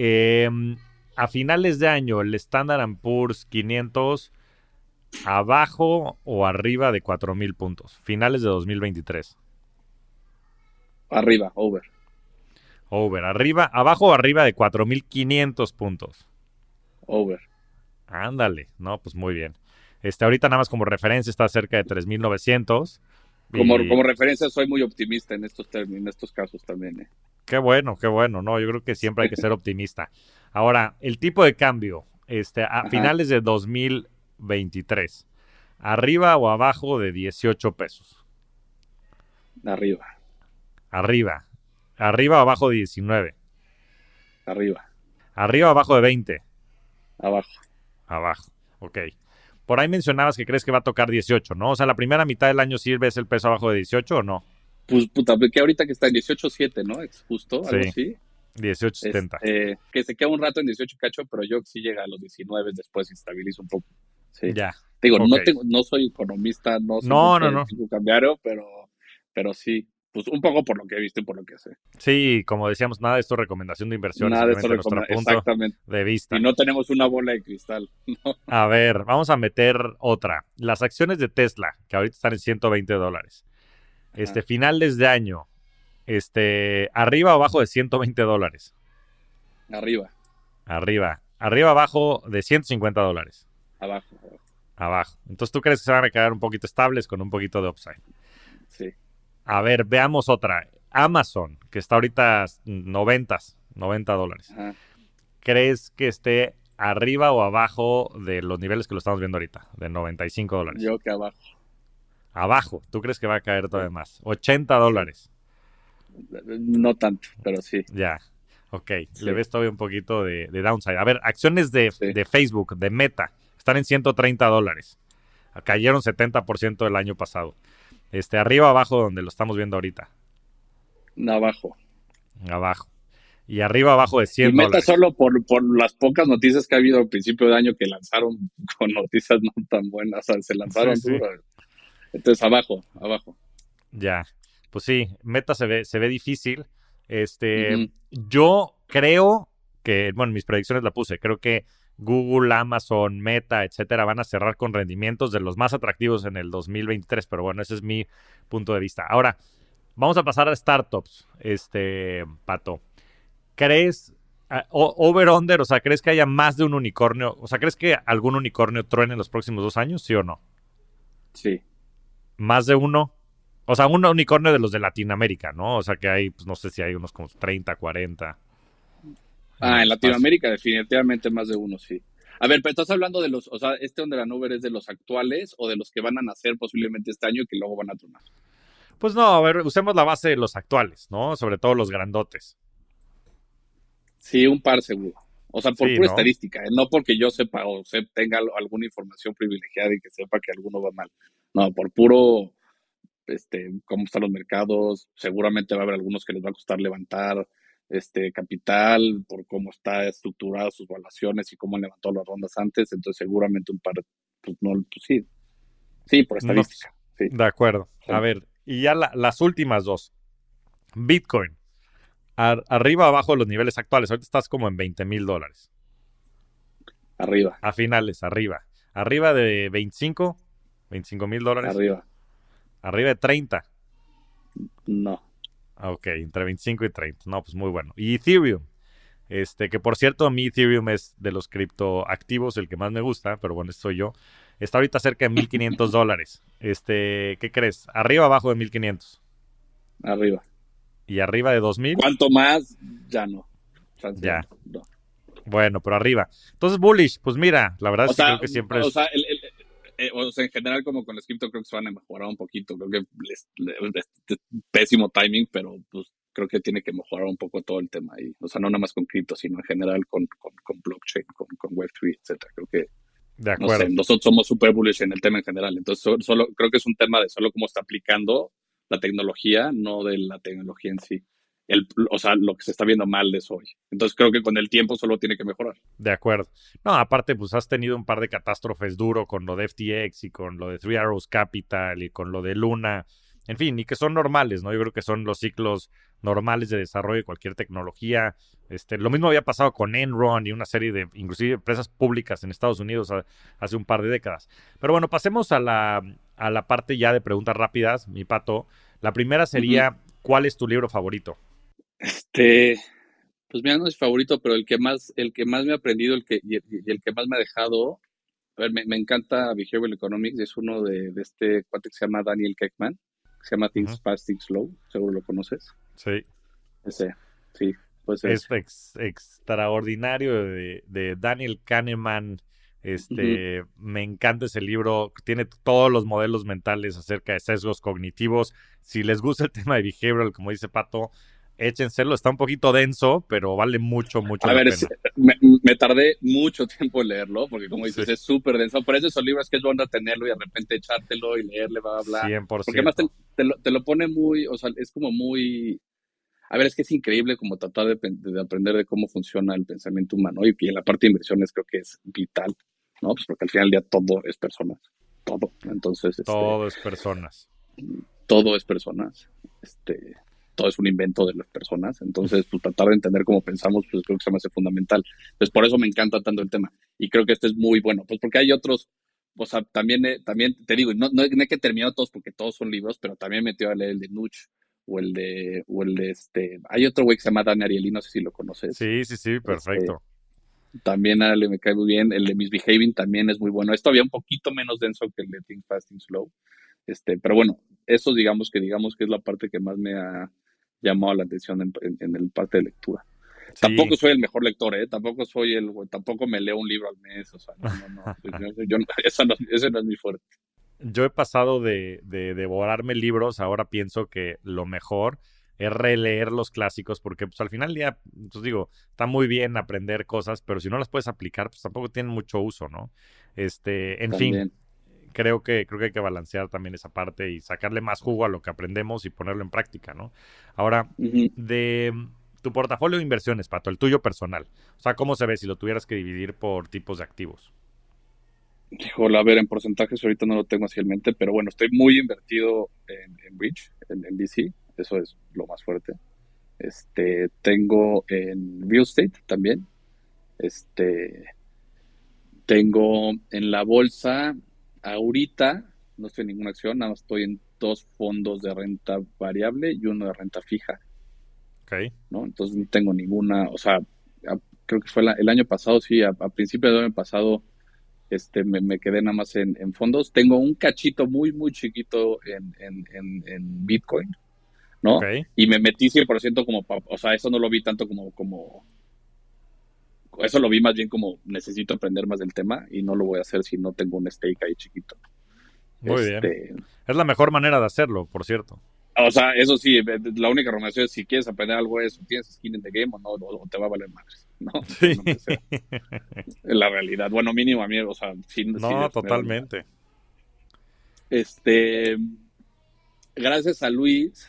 Em, a finales de año, el Standard Poor's 500 abajo o arriba de 4.000 puntos. Finales de 2023. Arriba, over. Over. Arriba, abajo o arriba de 4.500 puntos. Over. Ándale. No, pues muy bien. Este, ahorita nada más como referencia está cerca de 3.900. Como, como referencia soy muy optimista en estos, en estos casos también. ¿eh? Qué bueno, qué bueno. No, yo creo que siempre hay que ser optimista. Ahora, el tipo de cambio, este, a finales de 2023, ¿arriba o abajo de 18 pesos? Arriba. Arriba. ¿Arriba o abajo de 19? Arriba. ¿Arriba o abajo de 20? Abajo. Abajo, ok. Por ahí mencionabas que crees que va a tocar 18, ¿no? O sea, la primera mitad del año sirve el peso abajo de 18 o no? Pues puta, que ahorita que está en 18.7, ¿no? Justo, algo así. 18.70. Este, que se queda un rato en 18 cacho, pero yo sí llega a los 19 después se estabiliza un poco. Sí. Ya. Digo, no tengo, no soy economista, no soy no, no, no. cambiario, pero, pero sí, pues un poco por lo que he visto y por lo que sé. Sí, como decíamos, nada de esto recomendación de inversión. Nada de esto recomendación, exactamente. De vista. Y no tenemos una bola de cristal. <laughs> A ver, vamos a meter otra. Las acciones de Tesla, que ahorita están en 120 dólares. Este, finales de año. Este, arriba o abajo de 120 dólares. Arriba. Arriba. Arriba abajo de 150 dólares. Abajo, abajo. Entonces, ¿tú crees que se van a quedar un poquito estables con un poquito de upside? Sí. A ver, veamos otra. Amazon, que está ahorita 90, 90 dólares. ¿Crees que esté arriba o abajo de los niveles que lo estamos viendo ahorita, de 95 dólares? Yo que abajo. Abajo, ¿tú crees que va a caer todavía más? 80 dólares. No tanto, pero sí. Ya, ok. Le ves todavía un poquito de, downside. A ver, acciones de, Facebook, de Meta, están en 130 dólares. Cayeron 70% el año pasado. Este, arriba abajo donde lo estamos viendo ahorita. Abajo. Abajo. Y arriba abajo de 100 y Meta solo por, las pocas noticias que ha habido al principio de año que lanzaron con noticias no tan buenas. O sea, se lanzaron entonces, abajo, abajo. Ya. pues sí, Meta se ve, se ve difícil. Este, yo creo que, bueno, mis predicciones la puse, creo que Google, Amazon, Meta, etcétera, van a cerrar con rendimientos de los más atractivos en el 2023, pero bueno, ese es mi punto de vista. Ahora, vamos a pasar a startups, este, Pato. ¿Crees, over-under, o sea, crees que haya más de un unicornio? O sea, ¿crees que algún unicornio truene en los próximos dos años, sí o no? Sí. ¿Más de uno? O sea, un unicornio de los de Latinoamérica, ¿no? O sea, que hay, pues no sé si hay unos como 30, 40. Ah, en Latinoamérica definitivamente más de uno, sí. A ver, pero estás hablando de los, o sea, este donde la nube es de los actuales o de los que van a nacer posiblemente este año y que luego van a tronar. Pues no, a ver, usemos la base de los actuales, ¿no? Sobre todo los grandotes. Sí, un par seguro. O sea, por pura estadística, ¿eh? no porque yo sepa o se, tenga alguna información privilegiada y que sepa que alguno va mal. No, por puro, este, cómo están los mercados, seguramente va a haber algunos que les va a costar levantar, este capital, por cómo está estructurada sus valuaciones y cómo levantó las rondas antes, entonces seguramente un par, pues no, pues sí, sí, por estadística. De acuerdo. A ver, y ya las últimas dos. Bitcoin, arriba abajo de los niveles actuales, ahorita estás como en 20 mil dólares. Arriba. A finales, arriba. Arriba de 25, 25 mil dólares. Arriba. Arriba de 30. No. Ah, ok, entre 25 y 30. No, pues muy bueno. Y Ethereum. Este, que por cierto, a mí Ethereum es de los criptoactivos el que más me gusta, pero bueno, soy yo. Está ahorita cerca de 1500 dólares. Este, ¿qué crees? ¿Arriba o abajo de 1500? Arriba. ¿Y arriba de 2000? ¿Cuánto más? Ya no. ya. Bueno, pero arriba. Entonces, bullish, pues mira, la verdad es que creo que siempre o Sea, el, eh, o sea, en general como con el cripto creo que se van a mejorar un poquito. Creo que es, pésimo timing, pero pues creo que tiene que mejorar un poco todo el tema ahí. O sea, no nada más con cripto, sino en general con, con, blockchain, con, con Web3, etcétera. Creo que de acuerdo. nosotros somos super bullish en el tema en general. Entonces, solo, creo que es un tema de solo cómo está aplicando la tecnología, no de la tecnología en sí el, o sea, lo que se está viendo mal de eso hoy. Entonces creo que con el tiempo solo tiene que mejorar. De acuerdo. No, aparte, pues has tenido un par de catástrofes duro con lo de FTX y con lo de Three Arrows Capital y con lo de Luna. En fin, y que son normales, ¿no? Yo creo que son los ciclos normales de desarrollo de cualquier tecnología. Este, lo mismo había pasado con Enron y una serie de, inclusive, empresas públicas en Estados Unidos hace un par de décadas. Pero bueno, pasemos a la, a la parte ya de preguntas rápidas, mi pato. La primera sería, ¿cuál es tu libro favorito? Este, pues mira, no es favorito, pero el que más, el que más me ha aprendido, el que, y el, que más me ha dejado, a ver, me, encanta Behavioral Economics, es uno de, este cuate que se llama Daniel Keckman, se llama Things Fast, Things Slow, seguro lo conoces. Sí. Ese, sí. Pues es extraordinario de, Daniel Kahneman. Este, me encanta ese libro, tiene todos los modelos mentales acerca de sesgos cognitivos. Si les gusta el <laughs> tema de behavioral, como dice Pato, échenselo, está un poquito denso, pero vale mucho, mucho a ver, me, tardé mucho <laughs> tiempo en leerlo, porque como dices, es súper denso. Por eso esos libros que es bueno tenerlo y de repente echártelo y leerle, va a hablar. 100%. Porque además te, lo, pone muy, o sea, es como muy... A ver, es que es increíble como tratar de, aprender de cómo funciona el pensamiento humano y, y en la parte de inversiones creo que es vital, ¿no? Pues porque al final del día todo es personas, todo. Entonces... Este, todo es personas. Todo es personas. Este, todo es un invento de las personas. Entonces, pues tratar de entender cómo pensamos, pues creo que se me hace fundamental. Entonces, por eso me encanta tanto el tema. Y creo que este es muy bueno, pues porque hay otros, o sea, también, también te digo, no, no, hay que terminar todos porque todos son libros, pero también metió a leer el de Nuch o el de, o el de este, hay otro güey que se llama Dan Ariely, no sé si lo conoces. Sí, sí, sí, perfecto. Este, también a me cae muy bien, el de Misbehaving también es muy bueno. Esto había un poquito menos denso que el de Think Fast, Think Slow. Este, pero bueno, eso digamos que digamos que es la parte que más me ha, llamado la atención en, el parte de lectura. Tampoco soy el mejor lector, ¿eh? Tampoco soy el, tampoco me leo un libro al mes, o sea, no, no, <laughs> no. ese no es mi fuerte. Yo he pasado de, de devorarme libros, ahora pienso que lo mejor es releer los clásicos, porque pues al final del día, pues digo, está muy bien aprender cosas, pero si no las puedes aplicar, pues tampoco tienen mucho uso, ¿no? Este, en fin, creo que, creo que hay que balancear también esa parte y sacarle más jugo a lo que aprendemos y ponerlo en práctica, ¿no? Ahora, de tu portafolio de inversiones, Pato, el tuyo personal. O sea, ¿cómo se ve si lo tuvieras que dividir por tipos de activos? Híjole, a ver, en porcentajes ahorita no lo tengo así en mente, pero bueno, estoy muy invertido en, en Bridge, en, en VC, eso es lo más fuerte. Este, tengo en real estate también. Este, tengo en la bolsa ahorita, no estoy en ninguna acción, nada más estoy en dos fondos de renta variable y uno de renta fija. Ok. ¿no? Entonces no tengo ninguna, o sea, creo que fue el año pasado, sí, a, principios del año pasado, este, me, quedé nada más en, fondos. Tengo un cachito muy, muy chiquito en, en Bitcoin, ¿no? Y me metí 100% como, o sea, eso no lo vi tanto como, como, eso lo vi más bien como necesito aprender más del tema y no lo voy a hacer si no tengo un stake ahí chiquito. Muy bien. Este, es la mejor manera de hacerlo, por cierto. O sea, eso sí, la única recomendación es si quieres aprender algo eso, tienes skin in the game o no, o te va a valer madres, ¿no? <laughs> Sí. la realidad. Bueno, mínimo a mí, o sea, sin... No, totalmente. Este, gracias a Luis,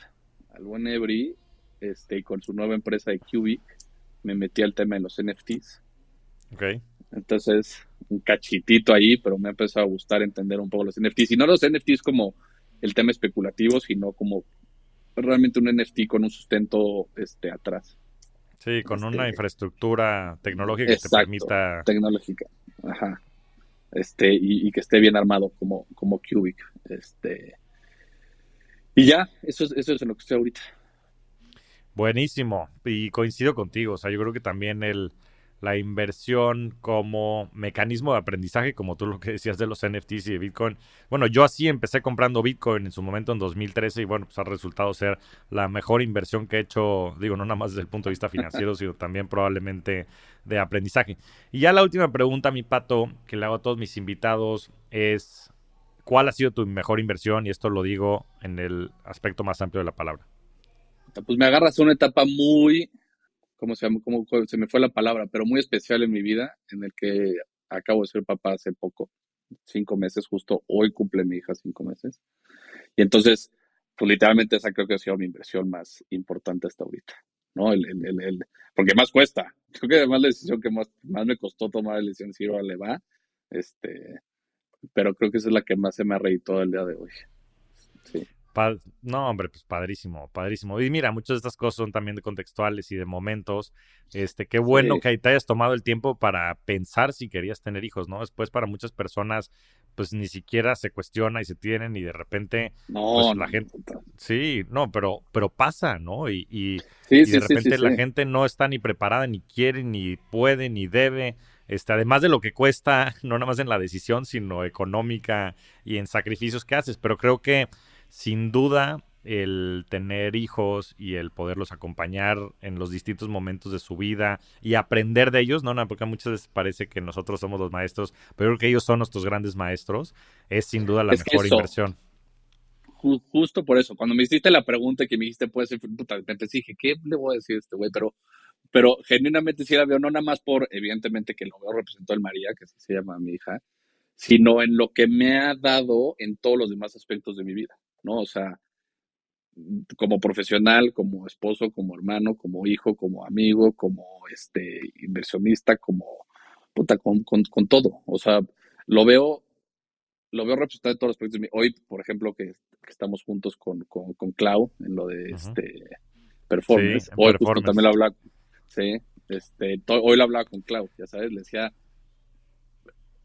al buen Ebri, este, y con su nueva empresa de Cubic, me metí al tema de los NFTs. Ok. Entonces, un cachitito ahí, pero me ha empezado a gustar entender un poco los NFTs. Y no los NFTs como el tema especulativo, sino como realmente un NFT con un sustento este, atrás. Sí, con una este, infraestructura tecnológica que te permita. Tecnológica, ajá. Este, y, que esté bien armado como, como Cubic. Este, y ya, eso es, eso es en lo que estoy ahorita. Buenísimo. Y coincido contigo. O sea, yo creo que también el, la inversión como mecanismo de aprendizaje, como tú lo que decías de los NFTs y de Bitcoin. Bueno, yo así empecé comprando Bitcoin en su momento en 2013 y bueno, pues ha resultado ser la mejor inversión que he hecho, digo, no nada más desde el punto de vista financiero, <laughs> sino también probablemente de aprendizaje. Y ya la última pregunta, mi pato, que le hago a todos mis invitados es, ¿Cuál ha sido tu mejor inversión? Y esto lo digo en el aspecto más amplio de la palabra. Pues me agarras una etapa muy, ¿cómo se llama? ¿Cómo se me fue la palabra? Pero muy especial en mi vida, en el que acabo de ser papá hace poco, cinco meses, justo hoy cumple mi hija cinco meses. Y entonces, pues literalmente esa creo que ha sido mi inversión más importante hasta ahorita, ¿no? El, el, el, porque más cuesta. <laughs> Creo que además la decisión que más, más me costó tomar la decisión si le va, este, pero creo que esa es la que más se me ha reído el día de hoy. Sí. No, hombre, pues padrísimo, padrísimo. Y mira, muchas de estas cosas son también de contextuales y de momentos. Este, qué bueno que te hayas tomado el tiempo para pensar si querías tener hijos, ¿no? Después para muchas personas, pues ni siquiera se cuestiona y se tienen y de repente, pues la gente, sí, no, pero, pero pasa, ¿no? Y, y, de repente la gente no está ni preparada, ni quiere, ni puede, ni debe. Este, además de lo que cuesta, <laughs> no nada más en la decisión, sino económica y en sacrificios que haces. Pero creo que sin duda el tener hijos y el poderlos acompañar en los distintos momentos de su vida y aprender de ellos, no, no, porque muchas veces parece que nosotros somos los maestros, pero creo que ellos son nuestros grandes maestros, es sin duda la mejor inversión. Justo por eso, cuando me hiciste la pregunta que me dijiste, puede ser, puta, me dije, ¿qué le voy a decir a este güey? Pero pero genuinamente sí la veo, no nada más por, evidentemente, que lo veo representado el María, que así se llama mi hija, sino en lo que me ha dado en todos los demás aspectos de mi vida, ¿no? O sea, como profesional, como esposo, como hermano, como hijo, como amigo, como este inversionista, como puta, con, con, todo. O sea, lo veo, lo veo representado en todos los mi Hoy, por ejemplo, que, estamos juntos con, con, con, Clau en lo de este performance. Hoy también lo habla Sí, este, hoy lo hablaba con Clau, ya sabes, le decía,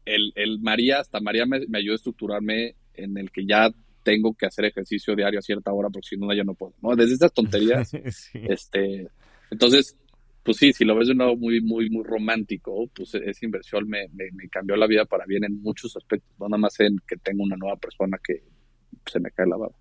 el, el María, hasta María me, ayudó a estructurarme en el que ya tengo que hacer ejercicio diario a cierta hora porque si no ya no puedo, ¿no? Desde estas tonterías, <laughs> este, entonces, pues sí, si lo ves de un lado muy, muy, muy romántico, pues esa inversión me, me, me, cambió la vida para bien en muchos aspectos, no nada más en que tengo una nueva persona que se me cae la baba.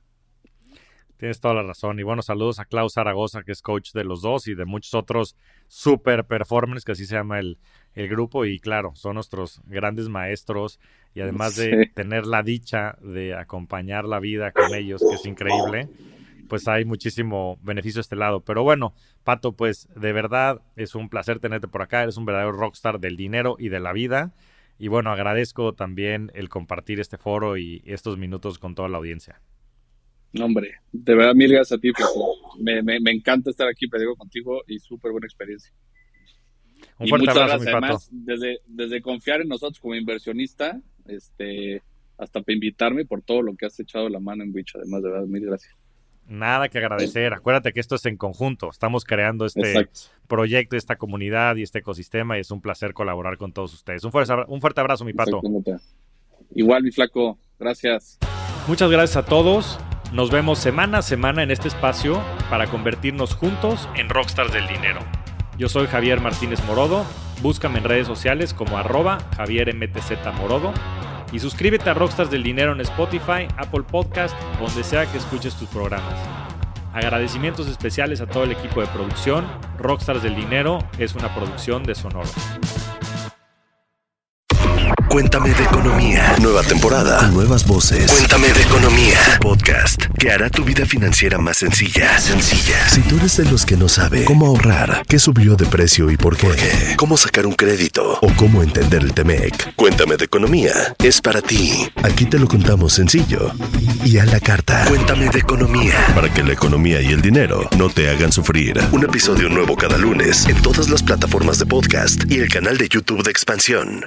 Tienes toda la razón. Y bueno, saludos a Klaus Zaragoza, que es coach de los dos y de muchos otros super performers, que así se llama el, grupo. Y claro, son nuestros grandes maestros. Y además de tener la dicha de acompañar la vida con ellos, que es increíble, pues hay muchísimo beneficio de este lado. Pero bueno, Pato, pues de verdad es un placer tenerte por acá. Eres un verdadero rockstar del dinero y de la vida. Y bueno, agradezco también el compartir este foro y estos minutos con toda la audiencia. Hombre, de verdad, mil gracias a ti, me, me, me, encanta estar aquí, digo contigo y súper buena experiencia. Un fuerte abrazo, mi además, desde, desde confiar en nosotros como inversionista, este, hasta para invitarme por todo lo que has echado la mano en Witch, además de verdad, mil gracias. Nada que agradecer. Acuérdate que esto es en conjunto. Estamos creando este proyecto, esta comunidad y este ecosistema y es un placer colaborar con todos ustedes. Un fuerte, un fuerte abrazo, mi pato. Igual, mi flaco. Gracias. Muchas gracias a todos. Nos vemos semana a semana en este espacio para convertirnos juntos en rockstars del dinero. Yo soy Javier Martínez Morodo. Búscame en redes sociales como arroba Javier Morodo y suscríbete a Rockstars del Dinero en Spotify, Apple Podcast, donde sea que escuches tus programas. Agradecimientos especiales a todo el equipo de producción. Rockstars del Dinero es una producción de Sonoro. Cuéntame de economía. Nueva temporada. Nuevas voces. Cuéntame de economía. Podcast que hará tu vida financiera más sencilla. Sencilla. Si tú eres de los que no sabe cómo ahorrar, qué subió de precio y por qué, cómo sacar un crédito o cómo entender el Temec, Cuéntame de economía es para ti. Aquí te lo contamos sencillo y a la carta. Cuéntame de economía para que la economía y el dinero no te hagan sufrir. Un episodio nuevo cada lunes en todas las plataformas de podcast y el canal de YouTube de Expansión.